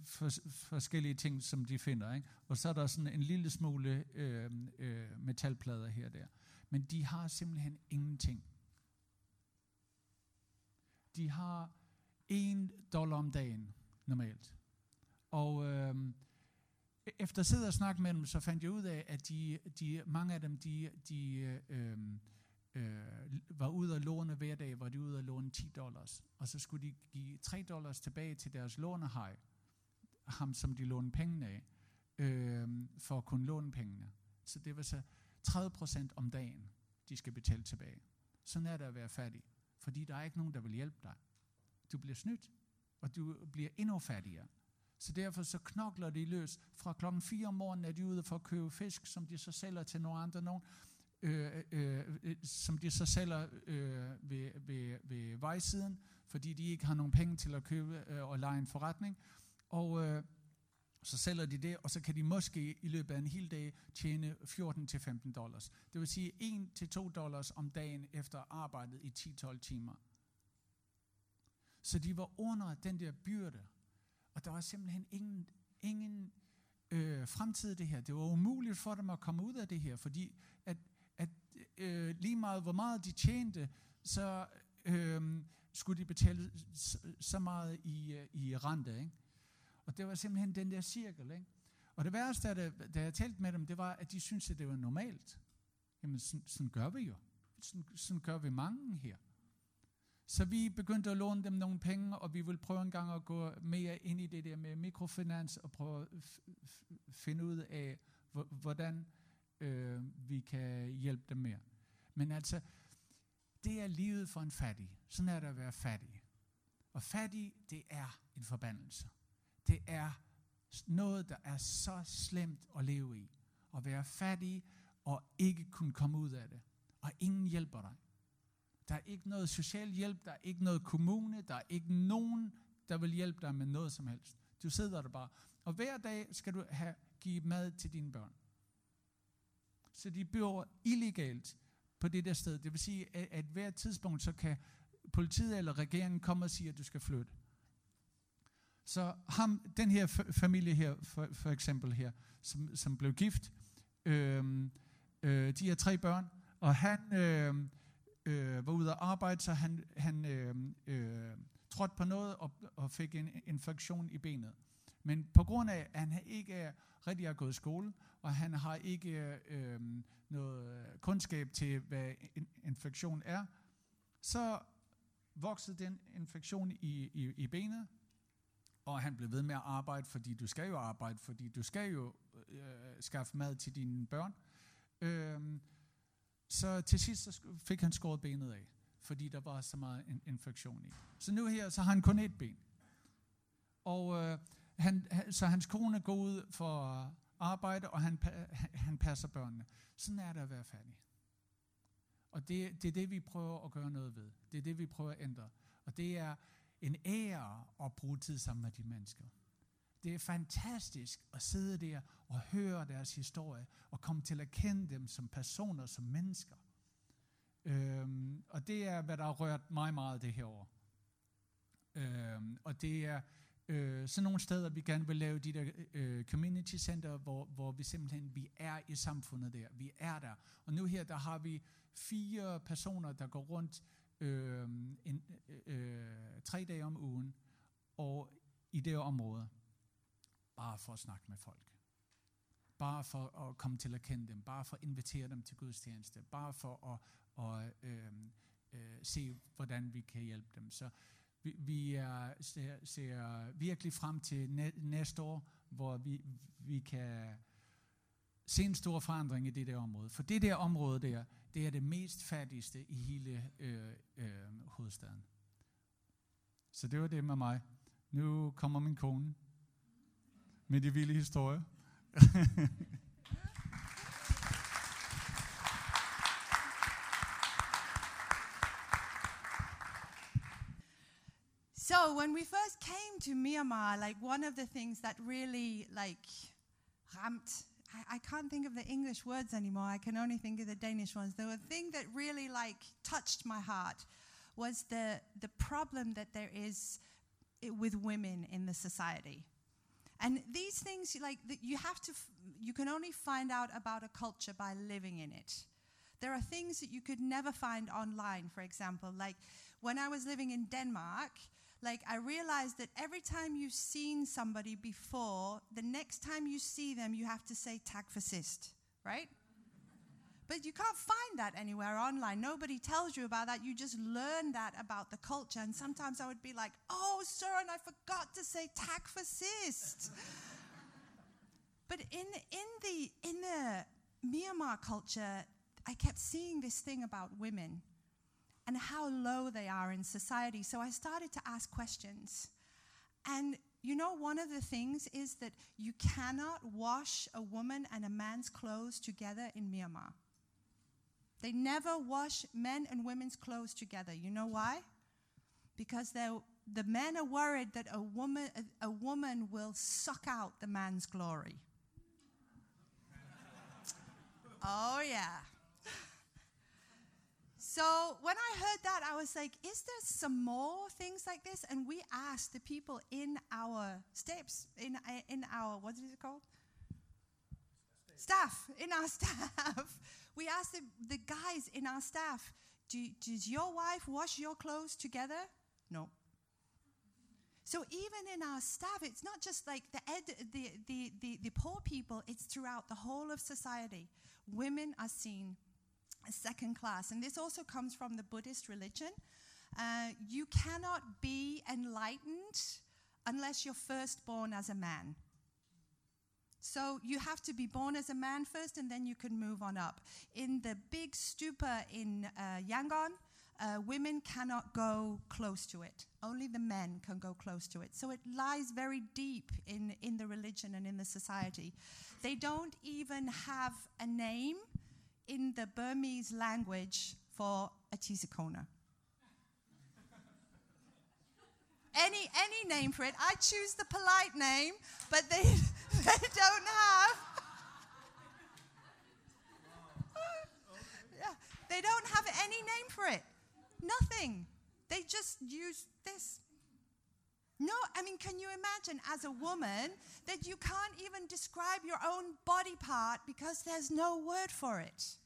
[SPEAKER 3] for, forskellige ting, som de finder. Ikke? Og så er der sådan en lille smule øh, øh, metalplader her og der. Men de har simpelthen ingenting. De har en dollar om dagen, normalt. Og øh, efter at sidde og snakke med dem, så fandt jeg ud af, at de, de, mange af dem, de, de øh, øh, var ude og låne hver dag, var de ude og låne 10 dollars. Og så skulle de give 3 dollars tilbage til deres lånehej, ham som de lånte pengene af, øh, for at kunne låne pengene. Så det var så 30 procent om dagen, de skal betale tilbage. Sådan er det at være fattig, fordi der er ikke nogen, der vil hjælpe dig. Du bliver snydt, og du bliver endnu fattigere. Så derfor så knokler de løs. Fra klokken 4 om morgenen er de ude for at købe fisk, som de så sælger til nogle andre nogen, øh, øh, øh, som de så sælger øh, ved, ved, ved vejsiden, fordi de ikke har nogen penge til at købe øh, og lege en forretning. Og øh, så sælger de det, og så kan de måske i løbet af en hel dag tjene 14-15 dollars. Det vil sige 1-2 dollars om dagen efter arbejdet i 10-12 timer. Så de var under den der byrde. Og der var simpelthen ingen, ingen øh, fremtid i det her. Det var umuligt for dem at komme ud af det her, fordi at, at øh, lige meget hvor meget de tjente, så øh, skulle de betale så, så meget i, øh, i rente. Ikke? Og det var simpelthen den der cirkel. Ikke? Og det værste, da, da jeg talte med dem, det var, at de syntes, at det var normalt. Jamen, sådan, sådan gør vi jo. Sådan, sådan gør vi mange her. Så vi begyndte at låne dem nogle penge, og vi vil prøve en gang at gå mere ind i det der med mikrofinans, og prøve at finde ud af, hvordan øh, vi kan hjælpe dem mere. Men altså, det er livet for en fattig. Sådan er det at være fattig. Og fattig, det er en forbandelse. Det er noget, der er så slemt at leve i. At være fattig og ikke kunne komme ud af det. Og ingen hjælper dig. Der er ikke noget social hjælp, der er ikke noget kommune, der er ikke nogen, der vil hjælpe dig med noget som helst. Du sidder der bare. Og hver dag skal du have, give mad til dine børn. Så de bor illegalt på det der sted. Det vil sige, at, at hver tidspunkt, så kan politiet eller regeringen komme og sige, at du skal flytte. Så ham, den her familie her, for, for eksempel her, som, som blev gift, øh, øh, de har tre børn, og han øh, øh, var ude at arbejde, så han, han øh, øh, trådte på noget og, og fik en infektion i benet. Men på grund af, at han ikke rigtig har gået i skole, og han har ikke øh, noget kundskab til, hvad en infektion er, så voksede den infektion i, i, i benet, og han blev ved med at arbejde, fordi du skal jo arbejde, fordi du skal jo øh, skaffe mad til dine børn. Øh, så til sidst så fik han skåret benet af, fordi der var så meget in- infektion i. Så nu her, så har han kun et ben. Og øh, han, så hans kone går ud for arbejde, og han, han passer børnene. Sådan er det at være fattig. Og det, det er det, vi prøver at gøre noget ved. Det er det, vi prøver at ændre. Og det er en ære at bruge tid sammen med de mennesker. Det er fantastisk at sidde der og høre deres historie, og komme til at kende dem som personer, som mennesker. Øhm, og det er, hvad der har rørt mig meget det her år. Øhm, og det er øh, sådan nogle steder, vi gerne vil lave de der øh, community center, hvor, hvor vi simpelthen vi er i samfundet der. Vi er der. Og nu her, der har vi fire personer, der går rundt øh, en, øh, tre dage om ugen, og i det område, bare for at snakke med folk. Bare for at komme til at kende dem, bare for at invitere dem til gudstjeneste, bare for at, at øh, øh, se, hvordan vi kan hjælpe dem. Så vi, vi er, ser, ser virkelig frem til næ, næste år, hvor vi, vi kan se en stor forandring i det der område. For det der område der, det er det mest fattigste i hele øh, øh, hovedstaden. Så det var det med mig. Nu kommer min kone med de vilde historier. (laughs)
[SPEAKER 4] So when we first came to Myanmar, like one of the things that really like ramt, I, I, can't think of the English words anymore. I can only think of the Danish ones. The thing that really like touched my heart was the the problem that there is with women in the society. And these things, like you have to, you can only find out about a culture by living in it. There are things that you could never find online, for example. Like when I was living in Denmark, like I realized that every time you've seen somebody before, the next time you see them, you have to say tag for right? But you can't find that anywhere online. Nobody tells you about that. You just learn that about the culture. And sometimes I would be like, oh, sir, and I forgot to say tag for (laughs) but in, in, the, in the Myanmar culture, I kept seeing this thing about women and how low they are in society. So I started to ask questions. And you know, one of the things is that you cannot wash a woman and a man's clothes together in Myanmar. They never wash men and women's clothes together. You know why? Because the men are worried that a woman, a, a woman will suck out the man's glory. (laughs) oh, yeah. So when I heard that, I was like, is there some more things like this? And we asked the people in our steps, in, in our, what is it called? staff, in our (laughs) staff. We asked the, the guys in our staff, Do, does your wife wash your clothes together? No. So even in our staff, it's not just like the, ed, the, the, the, the poor people, it's throughout the whole of society. Women are seen second class. And this also comes from the Buddhist religion. Uh, you cannot be enlightened unless you're first born as a man. So you have to be born as a man first, and then you can move on up. In the big stupa in uh, Yangon, uh, women cannot go close to it. Only the men can go close to it. So it lies very deep in, in the religion and in the society. They don't even have a name in the Burmese language for a tisikona. any any name for it. I choose the polite name, but they (laughs) they don't have. yeah, they don't have any name for it. Nothing. They just use this. No, I mean, can you imagine as a woman that you can't even describe your own body part because there's no word for it?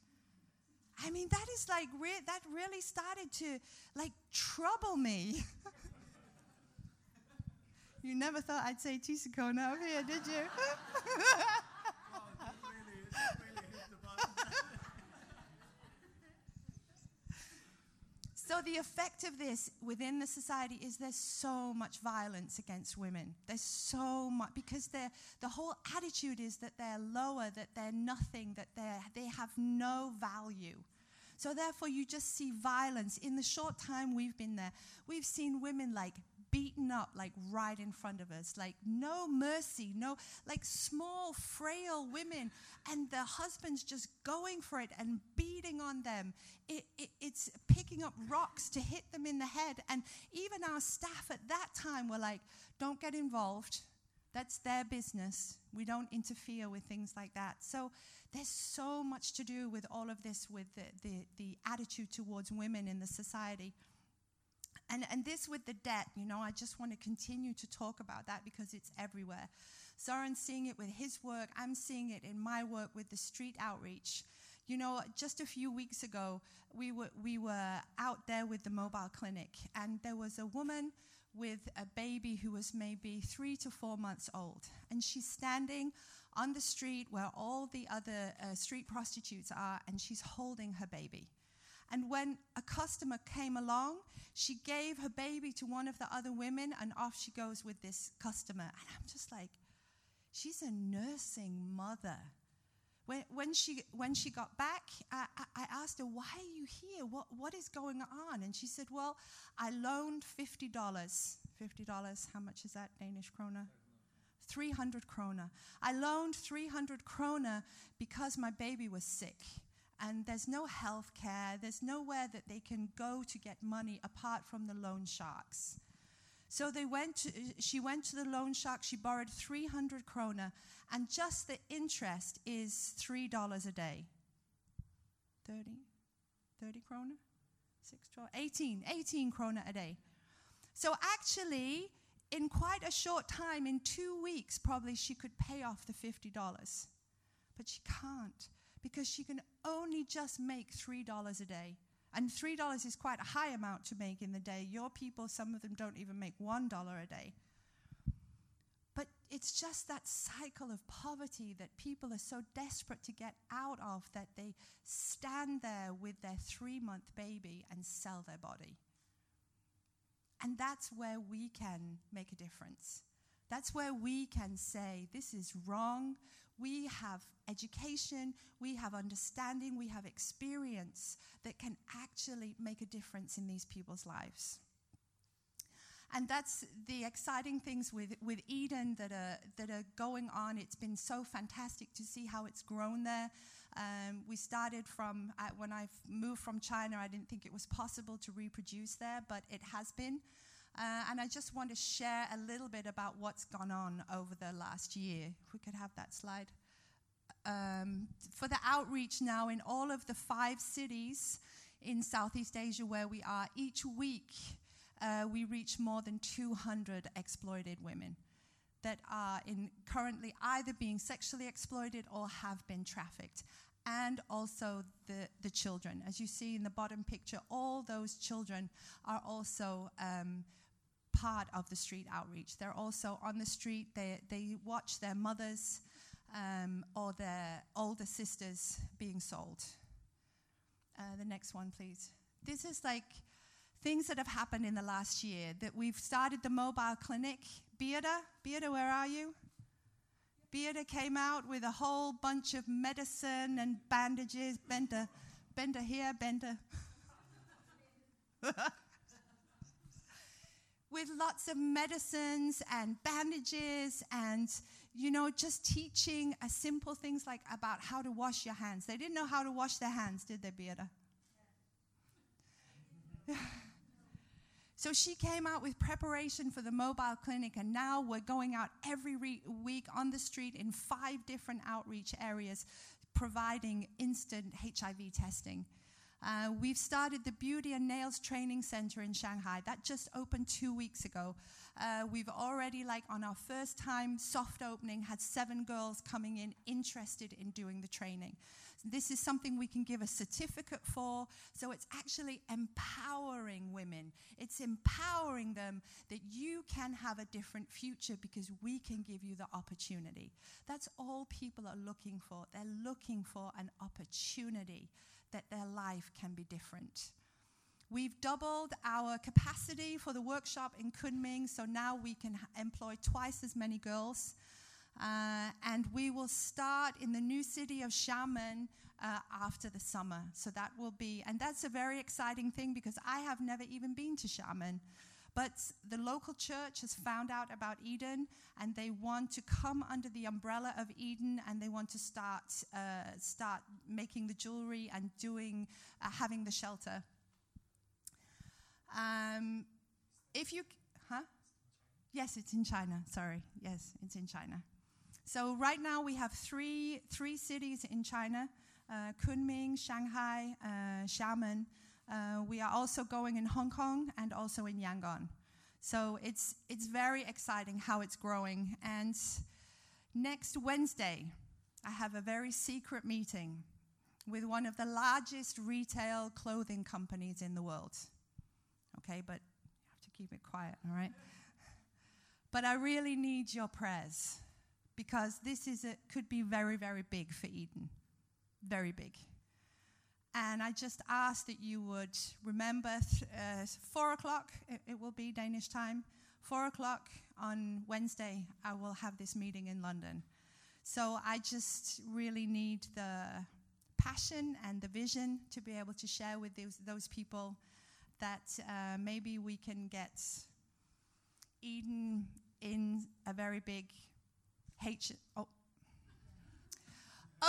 [SPEAKER 4] I mean, that is like, re- that really started to like trouble me. (laughs) you never thought I'd say Tisakona up here, did you? (laughs) Oh, So the effect of this within the society is there's so much violence against women. There's so much because the whole attitude is that they're lower, that they're nothing, that they're, they have no value. So therefore, you just see violence. In the short time we've been there, we've seen women like beaten up like right in front of us. Like no mercy no like small frail women. And the husbands just going for it and beating on them. It, it, it's picking up rocks to hit them in the head. And even our staff at that time were like don't get involved. That's their business. We don't interfere with things like that. So there's so much to do with all of this with the, the, the attitude towards women in the society and, and this with the debt, you know, I just want to continue to talk about that because it's everywhere. Soren's seeing it with his work. I'm seeing it in my work with the street outreach. You know, just a few weeks ago, we were, we were out there with the mobile clinic, and there was a woman with a baby who was maybe three to four months old. And she's standing on the street where all the other uh, street prostitutes are, and she's holding her baby. And when a customer came along, she gave her baby to one of the other women, and off she goes with this customer. And I'm just like, she's a nursing mother. When, when, she, when she got back, I, I asked her, Why are you here? What, what is going on? And she said, Well, I loaned $50. $50, how much is that, Danish krona? 300 krona. I loaned 300 krona because my baby was sick and there's no health care, there's nowhere that they can go to get money apart from the loan sharks. So they went to, she went to the loan shark, she borrowed 300 krona, and just the interest is $3 a day. 30? 30 krona? 6, 12, 18, 18 krona a day. So actually, in quite a short time, in two weeks, probably she could pay off the $50. But she can't because she can only just make $3 a day. And $3 is quite a high amount to make in the day. Your people, some of them don't even make $1 a day. But it's just that cycle of poverty that people are so desperate to get out of that they stand there with their three month baby and sell their body. And that's where we can make a difference. That's where we can say, this is wrong. We have education, we have understanding, we have experience that can actually make a difference in these people's lives. And that's the exciting things with, with Eden that are, that are going on. It's been so fantastic to see how it's grown there. Um, we started from, uh, when I moved from China, I didn't think it was possible to reproduce there, but it has been. Uh, and I just want to share a little bit about what's gone on over the last year. If we could have that slide. Um, for the outreach now in all of the five cities in Southeast Asia where we are, each week uh, we reach more than 200 exploited women. that are in currently either being sexually exploited or have been trafficked. And also the, the children. As you see in the bottom picture, all those children are also um, part of the street outreach. They're also on the street, they, they watch their mothers um, or their older sisters being sold. Uh, the next one, please. This is like things that have happened in the last year that we've started the mobile clinic. Beata, Beata, where are you? Beata came out with a whole bunch of medicine and bandages. Bender, Bender here, Bender. (laughs) with lots of medicines and bandages and you know just teaching simple things like about how to wash your hands. They didn't know how to wash their hands did they beata? (laughs) So she came out with preparation for the mobile clinic and now we're going out every re- week on the street in five different outreach areas providing instant hiv testing uh, we've started the Beauty and Nails Training Center in Shanghai. That just opened two weeks ago. Uh, we've already, like on our first time soft opening, had seven girls coming in interested in doing the training. This is something we can give a certificate for. So it's actually empowering women. It's empowering them that you can have a different future because we can give you the opportunity. That's all people are looking for. They're looking for an opportunity that their life can be different. We've doubled our capacity for the workshop in Kunming, so now we can employ twice as many girls. Uh, and we will start in the new city of Xiamen uh, after the summer. So that will be, and that's a very exciting thing because I have never even been to Xiamen. But the local church has found out about Eden and they want to come under the umbrella of Eden and they want to start, uh, start making the jewelry and doing, uh, having the shelter. Um, if you, huh? Yes, it's in China. Sorry. Yes, it's in China. So right now we have three, three cities in China, uh, Kunming, Shanghai, uh, Xiamen. Uh, we are also going in Hong Kong and also in Yangon. So it's, it's very exciting how it's growing. And next Wednesday, I have a very secret meeting with one of the largest retail clothing companies in the world. Okay, but you have to keep it quiet, all right? But I really need your prayers because this is a, could be very, very big for Eden. Very big. And I just ask that you would remember th- uh, four o'clock, it, it will be Danish time, four o'clock on Wednesday, I will have this meeting in London. So I just really need the passion and the vision to be able to share with those, those people that uh, maybe we can get Eden in a very big H. Oh.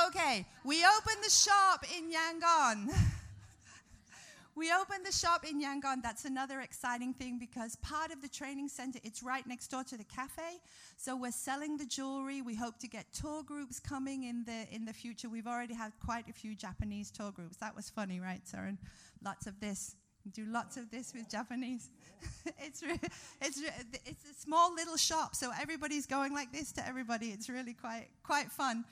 [SPEAKER 4] Okay, we opened the shop in Yangon. (laughs) we opened the shop in Yangon. That's another exciting thing because part of the training center, it's right next door to the cafe. So we're selling the jewelry. We hope to get tour groups coming in the in the future. We've already had quite a few Japanese tour groups. That was funny, right, Søren? Lots of this. Do lots of this with Japanese. (laughs) it's re- it's re- it's a small little shop, so everybody's going like this to everybody. It's really quite quite fun.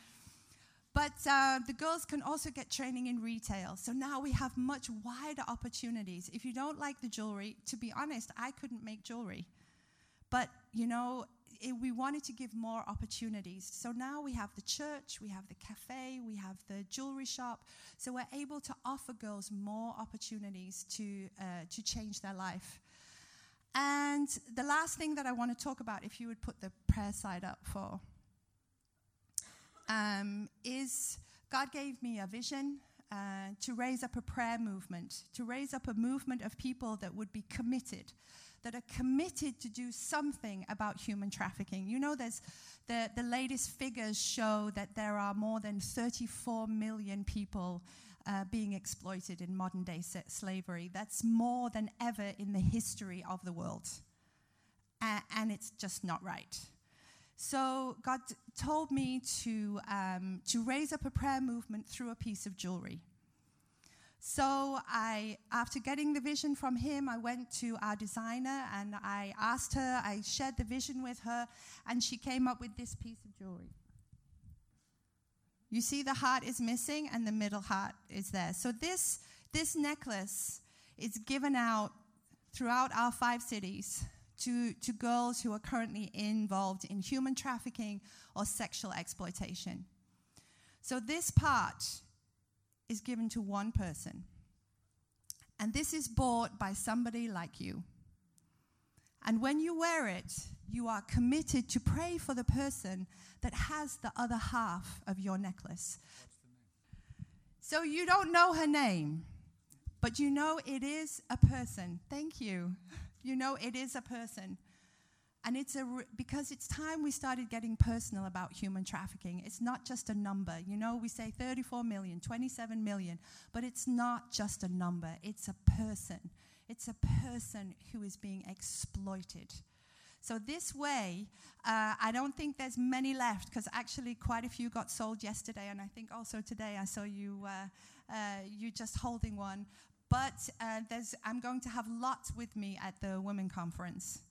[SPEAKER 4] But uh, the girls can also get training in retail. So now we have much wider opportunities. If you don't like the jewelry, to be honest, I couldn't make jewelry. But, you know, it, we wanted to give more opportunities. So now we have the church, we have the cafe, we have the jewelry shop. So we're able to offer girls more opportunities to, uh, to change their life. And the last thing that I want to talk about, if you would put the prayer side up for um, is God gave me a vision uh, to raise up a prayer movement, to raise up a movement of people that would be committed, that are committed to do something about human trafficking. You know, there's the, the latest figures show that there are more than 34 million people uh, being exploited in modern day slavery. That's more than ever in the history of the world. And it's just not right. So God told me to, um, to raise up a prayer movement through a piece of jewelry. So I, after getting the vision from him, I went to our designer and I asked her, I shared the vision with her, and she came up with this piece of jewelry. You see, the heart is missing and the middle heart is there. So this this necklace is given out throughout our five cities to, to girls who are currently involved in human trafficking or sexual exploitation. So this part is given to one person. And this is bought by somebody like you. And when you wear it, you are committed to pray for the person that has the other half of your necklace. So you don't know her name, but you know it is a person. Thank you. You know it is a person. And it's a re- because it's time we started getting personal about human trafficking. It's not just a number. You know, we say 34 million, 27 million, but it's not just a number. It's a person. It's a person who is being exploited. So this way, uh, I don't think there's many left because actually quite a few got sold yesterday, and I think also today I saw you uh, uh, you just holding one. But uh, I'm going to have lots with me at the Women Conference.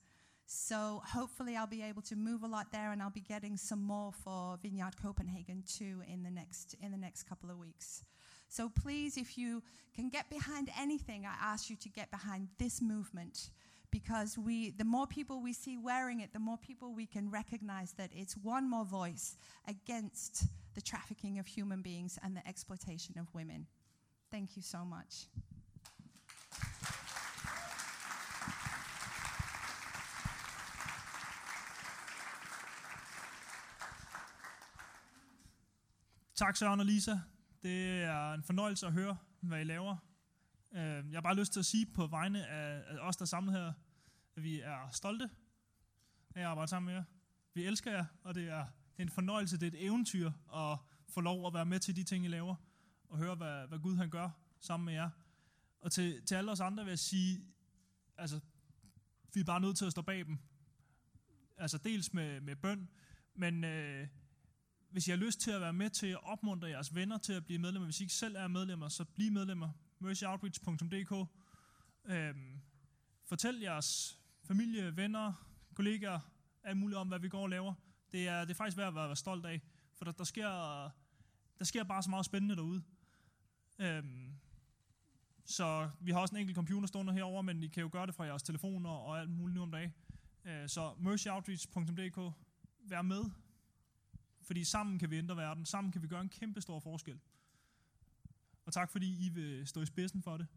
[SPEAKER 4] So hopefully I'll be able to move a lot there, and I'll be getting some more for Vineyard Copenhagen too in the next in the next couple of weeks. So please, if you can get behind anything, I ask you to get behind this movement because we the more people we see wearing it, the more people we can recognize that it's one more voice against the trafficking of human beings and the exploitation of women. Thank you so much.
[SPEAKER 1] Tak Søren og Lisa. Det er en fornøjelse at høre, hvad I laver. Øh, jeg har bare lyst til at sige på vegne af os, der er samlet her, at vi er stolte af at arbejde sammen med jer. Vi elsker jer, og det er, det er en fornøjelse, det er et eventyr at få lov at være med til de ting, I laver, og høre, hvad, hvad Gud han gør sammen med jer. Og til, til alle os andre vil jeg sige, altså, vi er bare nødt til at stå bag dem. Altså dels med, med bøn, men øh, hvis I har lyst til at være med til at opmuntre jeres venner til at blive medlemmer, hvis I ikke selv er medlemmer, så bliv medlemmer. mercyoutreach.dk øhm, Fortæl jeres familie, venner, kollegaer, alt muligt om, hvad vi går og laver. Det er, det er faktisk værd at være, være stolt af, for der, der, sker, der sker bare så meget spændende derude. Øhm, så vi har også en enkelt computer stående herover, men I kan jo gøre det fra jeres telefoner og alt muligt nu om dagen. Øh, så mercyoutreach.dk Vær med, fordi sammen kan vi ændre verden. Sammen kan vi gøre en kæmpe stor forskel. Og tak fordi I vil stå i spidsen for det.